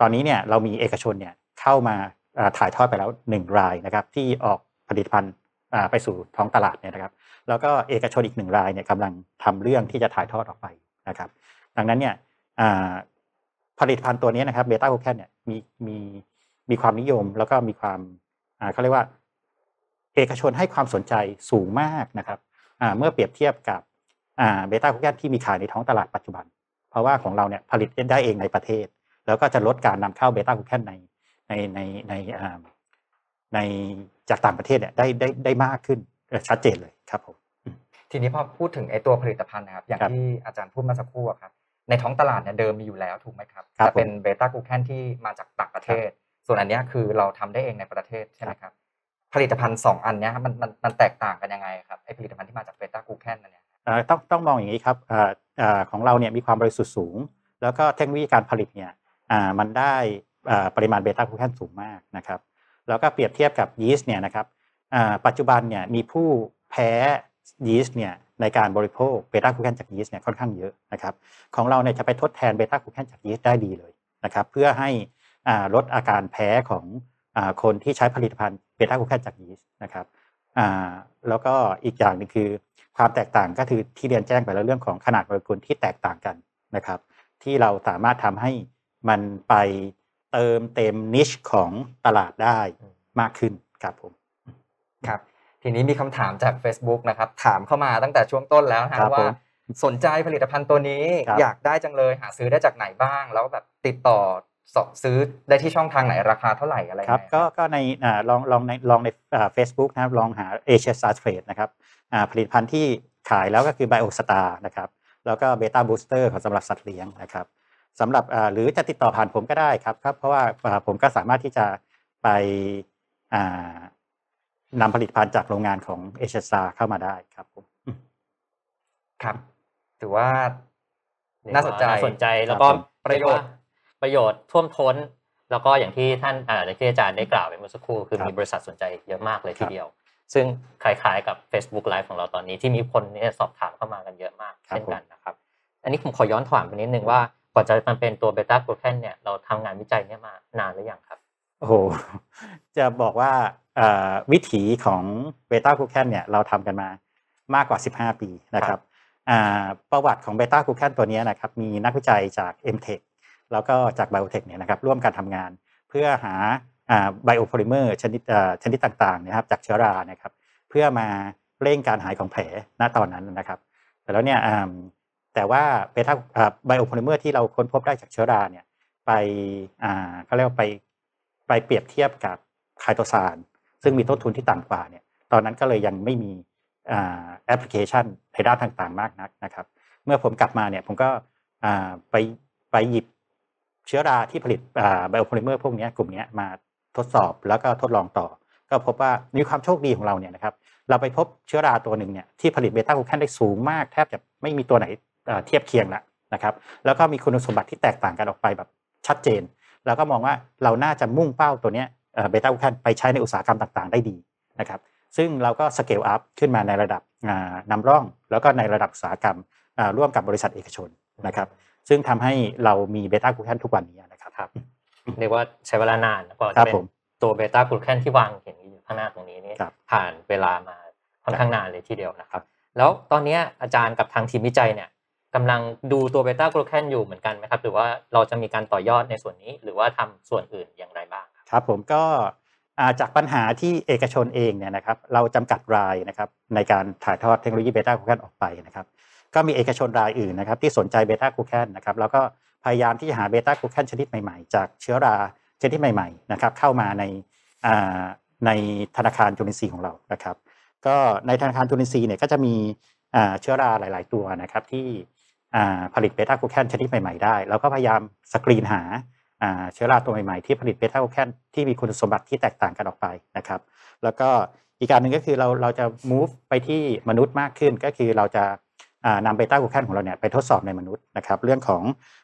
ตอนนี้เนี่ยเรามีเอกชนเนี่ยเข้ามาถ่ายทอดไปแล้ว 1 รายนะครับที่ออกผลิตภัณฑ์ไปสู่ท้องตลาดเนี่ยนะครับ แล้วก็เอกชนอีกหนึ่งรายเนี่ยกำลังทำเรื่องที่จะถ่ายทอดออกไปนะครับ ดังนั้นเนี่ยผลิตภัณฑ์ตัวนี้นะครับเบต้ากลูแคนเนี่ยมีมีมีความนิยมแล้วก็มีความเขาเรียกว่า เอกชนให้ความสนใจสูงมากนะครับอ่าเมื่อเปรียบเทียบกับอ่าเบต้ากลูแคนที่มีขายในท้องตลาดปัจจุบัน เพราะว่าของเราเนี่ยผลิตได้เองในประเทศ แล้วก็จะลดการนำเข้าเบต้ากลูแคนในในในในอ่าในจากต่างประเทศเนี่ยได้ได้ได้มากขึ้นเอ่อชัดเจนเลยครับผมทีนี้พอพูดถึงไอ้ตัวผลิตภัณฑ์นะครับ อย่างครับที่อาจารย์พูดเมื่อสักครู่อะครับในท้องตลาดเนี่ยเดิมมีอยู่แล้วถูกไหมครับครับแต่เป็นเบต้ากลูแคนที่มาจากต่างประเทศ ส่วนอันเนี้ยคือเราทำได้เองในประเทศใช่ไหมครับ ผลิตภัณฑ์สองอันเนี้ยครับมันมันมันแตกต่างกันยังไงครับไอ้ผลิตภัณฑ์ที่มาจากเบต้ากูแคนนั่นเนี่ยต้องต้องมองอย่างนี้ครับออของเราเนี่ยมีความบริสุทธิ์สูง แล้วก็เทคโนโลยีการผลิตเนี่ยมันได้ปริมาณเบต้ากลูแคนสูงมากนะครับแล้วก็เปรียบเทียบกับยีสต์เนี่ยนะครับปัจจุบันเนี่ยมีผู้แพ้ยีสต์เนี่ยในการบริโภคเบต้ากลูแคนจากยีสต์เนี่ยค่อนข้างเยอะนะครับของเราเนี่ยจะไปทดแทนเบต้ากลูแคนจากยีสต์ได้ดีเลยนะครับเพื่อให้ลดอาการแพ้ของ คนที่ใช้ผลิตภัณฑ์เบต้ากลูแคนจากยีสต์นะครับอ่าแล้วก็อีกอย่างหนึ่งคือความแตกต่างก็คือที่เรียนแจ้งไปแล้วเรื่องของขนาดโมเลกุลที่แตกต่างกันนะครับ ที่เราสามารถทำให้มันไปเติมเต็ม niche ของตลาดได้มากขึ้นครับผมครับทีนี้มีคำถามจาก Facebook นะครับ ถามเข้ามาตั้งแต่ช่วงต้นแล้วนะคครัรับบว่าผมสนใจผลิตภัณฑ์ตัวนี้ครับอยากได้จังเลยหาซื้อได้จากไหนบ้าง แล้วแบบติดต่อสอบ ซื้อได้ที่ช่องทางไหนราคาเท่าไหร่อะไรครับยังไงก็ก็ในอ่าลองลองในลองในเฟซบุ๊กนะครับลองหา Asia Star Trade นะครับอ่าผลิตภัณฑ์ที่ขายแล้วก็คือ Bio Star นะครับแล้วก็เบต้าบูสเตอร์ของสำหรับสัตว์เลี้ยงนะครับสำหรับอ่าหรือจะติดต่อผ่านผมก็ได้ครับครับ เพราะว่าอ่าผมก็สามารถที่จะไปอ่านำผลิตภัณฑ์จากโรงงานของเอเชียซาเข้ามาได้ครับผมอืมครับ ถือว่าน่าสนใจน่าสนใจแล้วก็ครับผมประโยชน์ ประโยชน์ท่วมท้น แล้วก็อย่างที่ท่านอ่าอย่างที่อาจารย์ได้กล่าวไปเมื่อสักครู่คือครับมีบริษัทสนใจเยอะมากเลยครัทีบเดียว ซึ่งคล้ายๆกับ Facebook Live ของเราตอนนี้ที่มีคนเนี่ยสอบถามเข้ามากันเยอะมากครับเช่นกันนะครับ อันนี้ผมขอย้อนถามไปนิดนึงว่าก่อนจะมาเป็นตัวเบต้ากลูแคนเนี่ยเราทำงานวิจัยเนี่ยมานานหรือยังครับโอ้โหจะบอกว่าเอ่อวิถีของเบต้าคูแคนเนี่ยเราทำกันมามากกว่า 15 ปีนะครับอ่าประวัติของเบต้าคูแคนตัวเนี้ยนะครับมีนักวิจัยจาก m t e c h แล้วก็จาก Biotech เนี่ยนะครับร่วมกันทำงานเพื่อหา biopolymer ชนิดชนิดต่างๆนะครับจากเชื้อรานะครับเพื่อมาเร่งการหายของแผลณตอนนั้นนะครับ แต่แล้วเนี่ยแต่ว่าเบต้า biopolymer ที่เราค้นพบได้จากเชื้อราเนี่ยไปอ่าเขาเรียกว่าไปไปเปรียบเทียบกับไคโตซานซึ่งมีต้นทุนที่ต่ำกว่าเนี่ยตอนนั้นก็เลยยังไม่มีแอปพลิเคชันในด้านต่างๆ มากนักนะครับ เมื่อผมกลับมาเนี่ยผมก็อ่าไปไปหยิบ เชื้อราที่ผลิต biopolymer พวกนี้กลุ่มนี้มาทดสอบแล้วก็ทดลองต่อ ก็พบว่ามีความโชคดีของเราเนี่ยนะครับเราไปพบเชื้อราตัวหนึ่งเนี่ยที่ผลิตเบต้ากูแคนได้สูงมากแทบจะไม่มีตัวไหนเทียบเคียงละนะครับแล้วก็มีคุณสมบัติที่แตกต่างกันออกไปแบบชัดเจน แล้วก็มองว่าเราน่าจะมุ่งเป้าตัวเนี้ยเบต้ากูแคนไปใช้ในอุตสาหกรรมต่างๆ ได้ดีนะครับซึ่งเราก็ scale up ขึ้นมาในระดับอ่านำร่อง แล้วก็ในระดับอุตสาหกรรมร่วมกับบริษัทเอกชนนะครับ ซึ่งทำให้เรามีเบต้ากูแคนทุกวันนี้นะครับครับเรียกว่าใช้เวลานานกว่าครัจะบเป็นผมตัวเบต้ากลูแคนที่วางเห็นอยู่ข้างหน้าตรงนี้นี่ครับผ่านเวลามาค่อนข้างนานเลยทีเดียวนะครับ แล้วตอนเนี้ยอาจารย์กับทางทีมวิจัยเนี่ยกำลังดูตัวเบต้ากลูแคนอยู่เหมือนกันไหมครับหรือว่าเราจะมีการต่อยอดในส่วนนี้ หรือว่าทำส่วนอื่นอย่างไรบ้างครับครับผมก็อ่าจากปัญหาที่เอกชนเองเนี่ยนะครับเราจำกัดรายนะครับในการถ่ายทอดเทคโนโลยีเบต้ากลูแคนออกไปนะครับ ก็มีเอกชนรายอื่นนะครับที่สนใจเบต้ากลูแคนนะครับแล้วก็พยายามที่จะหาเบต้ากลูแคนชนิดใหม่ๆ จากเชื้อราชนิดใหม่ๆนะครับเข้ามาในในธนาคารจุลินทรีย์ของเรานะครับ ก็ในธนาคารจุลินทรีย์เนี่ยก็จะมีเชื้อราหลาย ๆ ตัวนะครับที่ผลิตเบต้ากลูแคนชนิดใหม่ๆได้ แล้วก็พยายามสกรีนหาเชื้อราตัวใหม่ๆที่ผลิตเบต้ากูแคนที่มีคุณสมบัติที่แตกต่างกันออกไปนะครับ แล้วก็อีกการหนึ่งก็คือเราเราจะ move ไปที่มนุษย์มากขึ้นก็คือเราจะ นำเบต้ากูแคนของเราเนี่ยไปทดสอบในมนุษย์นะครับ เรื่องของ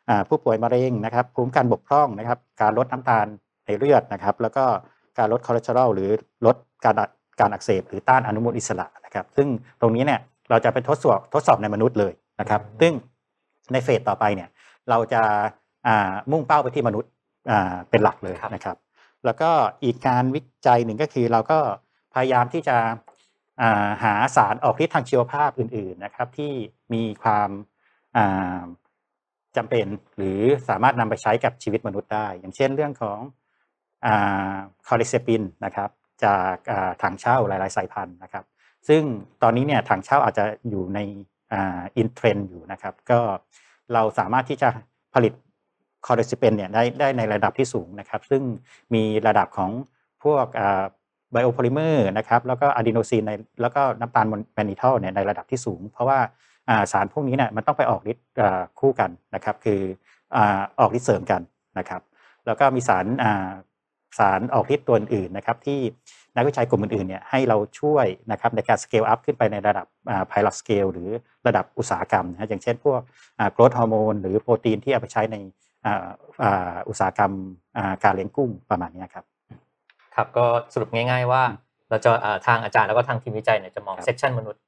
อผู้ป่วยมะเร็งนะครับภูมิคุ้มกันบกพร่องนะครับ การลดน้ำตาลในเลือดนะครับ แล้วก็การลดคอเลสเตอรอลหรือลดการอัการอักเสบหรือต้านอนุมูลอิสระนะครับ ซึ่งตรงนี้เนี่ยเราจะไปทดสอบทดสอบในมนุษย์เลยนะครับ ซึ่งในเฟสต่อไปเนี่ยเราจะามุ่งเป้าไปที่มนุษย์เป็นหลักเลยนะครับ แล้วก็อีกการวิจัยหนึ่งก็คือเราก็พยายามที่จะ หาสารออกฤทธิ์ทางชีวภาพอื่นๆนะครับ ที่มีความาจำเป็นหรือสามารถนำไปใช้กับชีวิตมนุษย์ได้ อย่างเช่นเรื่องของคอลิเซปินนะครับ จากาถังเช่าหลายๆ สายพันธุ์นะครับ ซึ่งตอนนี้เนี่ยถั่งเช่าอาจจะอยู่ใน in trend อยู่นะครับ ก็เราสามารถที่จะผลิต cordycepin เนี่ยได้ได้ในระดับที่สูงนะครับ ซึ่งมีระดับของพวก biopolymer นะครับแล้วก็อะดีโนซีนในแล้วก็น้ำตาล mannitol เนี่ยในระดับที่สูง เพราะว่าสารพวกนี้เนี่ยมันต้องไปออกฤทธิ์คู่กันนะครับคือออกฤทธิ์เสริมกันนะครับ แล้วก็มีสารสารออกฤทธิ์ตัวอื่นนะครับที่นักวิจัยกลุ่มอื่นๆเนี่ยให้เราช่วยนะครับในการ scale up ขึ้นไปในระดับ pilot scale หรือระดับอุตสาหกรรมนะอย่างเช่นพวก growth hormone หรือโปรตีนที่เอาไปใช้ในอุตสาหกรรมการเลี้ยงกุ้งประมาณนี้ครับ ครับก็สรุปง่าย ๆ ว่า เราจะอ่าทางอาจารย์แล้วก็ทางทีมวิจัยเนี่ยจะมองครับเซ c ชันมนุษย์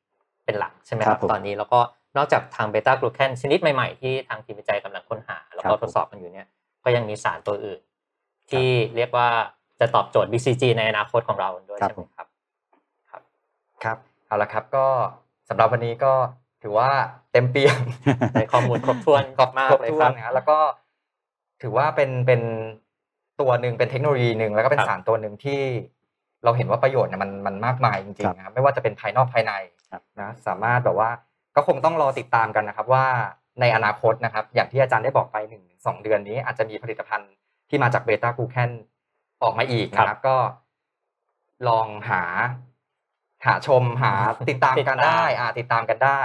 เป็นหลักใช่ไหมครัรับผมตอนนี้แล้วก็นอกจากทางเบต้ากลูแคนชนิดใหม่ๆ ที่ทางทีมวิจัยกำลังค้นหา แล้วก็ครับผมทดสอบกันอยู่เนี่ยก็ยังมีสารตัวอื่น ที่เรียกว่าจะตอบโจทย์ BCG ในอนาคตของเราด้วยครับใช่ไหมครับครับครับเอาละครับก็สำหรับวันนี้ก็ถือว่าเต็มเปี่ยมในข้อมูลครบถ้วนครบมากครบเลยถ้ควรับนนะฮะแล้วก็ถือว่าเป็นเป็น ตัวหนึ่งเป็นเทคโนโลยีหนึ่งแล้วก็เป็นครับสารตัวหนึ่งที่เราเห็นว่าประโยชน์เนี่ยมันมันมากมายจริงๆนะครับไม่ว่าจะเป็นภายนอกภายในครับนะสามารถแบบว่าก็คงต้องรอติดตามกันนะครับว่าในอนาคตนะครับ อย่างที่อาจารย์ได้บอกไปหนึ่งสองเดือนนี้ อาจจะมีผลิตภัณฑ์ที่มาจากเบต้ากลูแคนออกมาอีกนะครับ ก็ลองหา หาชมหาติดตามกันได้ อ่าติดตามกันได้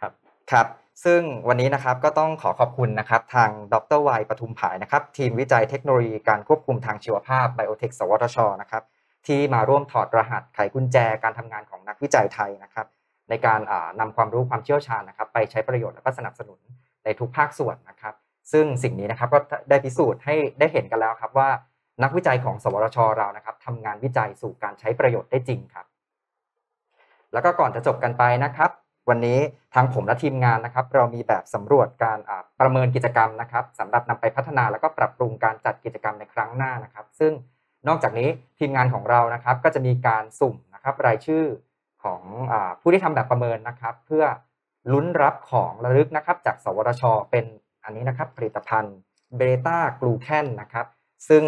ครับครับ ซึ่งวันนี้นะครับก็ต้องขอขอบคุณนะครับทางดรวัยปทุมผายนะครับ ทีมวิจัยเทคโนโลยีการควบคุมทางชีวภาพไบโอเทคสวทชนะครับที่มาร่วมถอดรหัสไขกุญแจการทำงานของนักวิจัยไทยนะครับ ในการอ่านำความรู้ความเชี่ยวชาญนะครับ ไปใช้ประโยชน์และก็สนับสนุนในทุกภาคส่วนนะครับ ซึ่งสิ่งนี้นะครับก็ได้พิสูจน์ให้ได้เห็นกันแล้วครับว่านักวิจัยของ สวทชเรานะครับทำงานวิจัยสู่การใช้ประโยชน์ได้จริงครับ แล้วก็ก่อนจะจบกันไปนะครับ วันนี้ทางผมและทีมงานนะครับ เรามีแบบสำรวจการประเมินกิจกรรมนะครับสำหรับนำไปพัฒนาแล้วก็ปรับปรุงการจัดกิจกรรมในครั้งหน้านะครับ ซึ่งนอกจากนี้ทีมงานของเรานะครับ ก็จะมีการสุ่มนะครับรายชื่อของอผู้ที่ทำแบบประเมินนะครับ เพื่อลุ้นรับของระลึกนะครับ จากสวทช เป็นอันนี้นะครับ ผลิตภัณฑ์เบต้ากลูแคนนะครับ ซึ่ง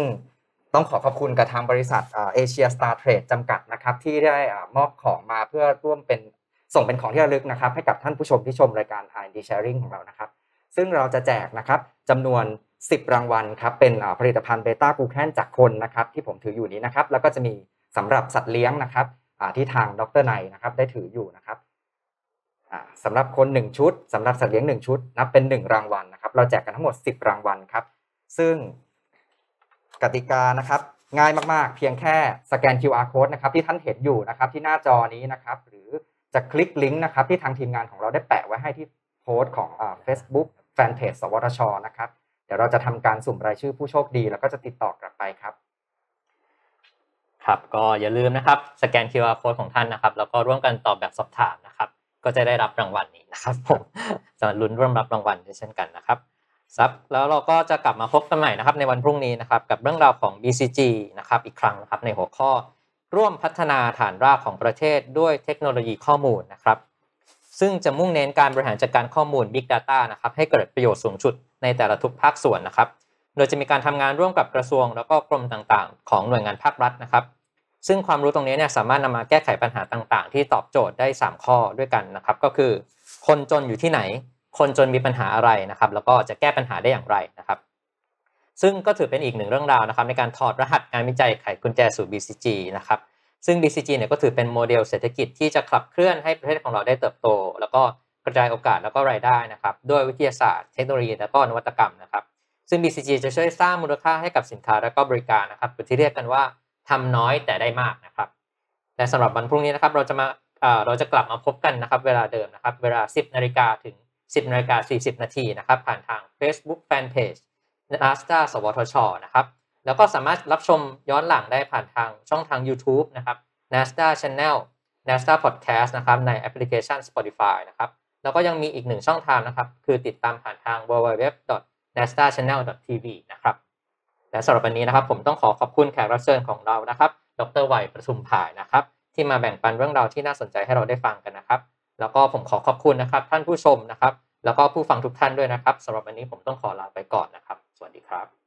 ต้องขอขอบคุณกับทางบริษัทเอเชียสตาร์เทรดจำกัดนะครับ ที่ได้อมอบของมาเพื่อร่วมเป็น ส่งเป็นของที่ระลึกนะครับ ให้กับท่านผู้ชมที่ชมรายการ R&D Sharing ของเรานะครับ ซึ่งเราจะแจกนะครับจำนวน 10 รางวัลครับเป็นผลิตภัณฑ์เบต้ากูแคนจากคนนะครับที่ผมถืออยู่นี้นะครับ แล้วก็จะมีสำหรับสัตว์เลี้ยงนะครับที่ทางดรไนนะครับได้ถืออยู่นะครับอ่าสำหรับคน 1 ชุดสำหรับสัตว์เลี้ยง 1 ชุดนับเป็น 1 รางวัลนะครับ เราแจกกันทั้งหมด 10 รางวัลครับ ซึ่งกติกานะครับ ง่ายมากๆ เพียงแค่สแกน QR code นะครับที่ท่านเห็นอยู่นะครับที่หน้าจอนี้นะครับ หรือ จะคลิกลิงก์นะครับที่ทางทีมงานของเราได้แปะไว้ให้ที่โพสต์ของอ่า Facebook Fanpage สวทชนะครับ เดี๋ยวเราจะทำการสุ่มรายชื่อผู้โชคดี แล้วก็จะติดต่อกลับไปครับ ครับก็อย่าลืมนะครับ สแกน QR code ของท่านนะครับ แล้วก็ร่วมกันตอบแบบสอบถามนะครับ ก็จะได้รับรางวัลนี้นะครับผมจะลุ้นร่วมรับรางวัลด้วยเช่นกันนะครับครับแล้วเราก็จะกลับมาพบกันใหม่นะครับในวันพรุ่งนี้นะครับ กับเรื่องราวของ BCG นะครับอีกครั้งนะครับในหัวข้อ ร่วมพัฒนาฐานรากของประเทศด้วยเทคโนโลยีข้อมูลนะครับ ซึ่งจะมุ่งเน้นการบริหารจัดการข้อมูล Big Data นะครับให้เกิดประโยชน์สูงสุดในแต่ละทุกภาคส่วนนะครับ โดยจะมีการทำงานร่วมกับกระทรวง แล้วก็กรมต่างๆ ของหน่วยงานภาครัฐนะครับ ซึ่งความรู้ตรงนี้เนี่ยสามารถนำมาแก้ไขปัญหาต่างๆ ที่ตอบโจทย์ได้ 3 ข้อด้วยกันนะครับ ก็คือ คนจนอยู่ที่ไหน คนจนมีปัญหาอะไรนะครับ แล้วก็จะแก้ปัญหาได้อย่างไรนะครับ ซึ่งก็ถือเป็นอีกหนึ่งเรื่องราวนะครับในการถอดรหัสงานวิจัยไขกุญแจสู่ BCG นะครับซึ่ง BCG เนี่ยก็ถือเป็นโมเดลเศรษฐกิจที่จะขับเคลื่อนให้ประเทศของเราได้เติบโต แล้วก็กระจายโอกาสแล้วก็รายได้นะครับด้วยวิทยาศาสตร์เทคโนโลยีและก็นวัตกรรมนะครับซึ่ง BCG จะช่วยสร้างมูลค่าให้กับสินค้าและก็บริการนะครับหรือที่เรียกกันว่าทำน้อยแต่ได้มากนะครับและสำหรับวันพรุ่งนี้นะครับเราจะมาเอ่อเราจะกลับมาพบกันนะครับเวลาเดิมนะครับเวลา 10นาฬิกาถึง 10นาฬิกา40นาทีนะครับผ่านทาง Facebook Fanpage n a s d a สวทชนะครับแล้วก็สามารถรับชมย้อนหลังได้ผ่านทางช่องทาง YouTube นะครับ n a s d a Channel n a s d a Podcast นะครับในแอปพลิเคชัน Spotify นะครับแล้วก็ยังมีอีกหนึ่งช่องทางนะครับ คือติดตามผ่านทาง www.nasdaqchannel.tv นะครับและสำหรับวันนี้นะครับ ผมต้องขอขอบคุณแขกรับเชิญของเรานะครับ ดรวัยประทุมภายนะครับ ที่มาแบ่งปันเรื่องราวที่น่าสนใจให้เราได้ฟังกันนะครับ แล้วก็ผมขอขอบคุณนะครับ ท่านผู้ชมนะครับ แล้วก็ผู้ฟังทุกท่านด้วยนะครับสำหรับวันนี้ผมต้องขอลาไปก่อนนะครับ วัสดีครับ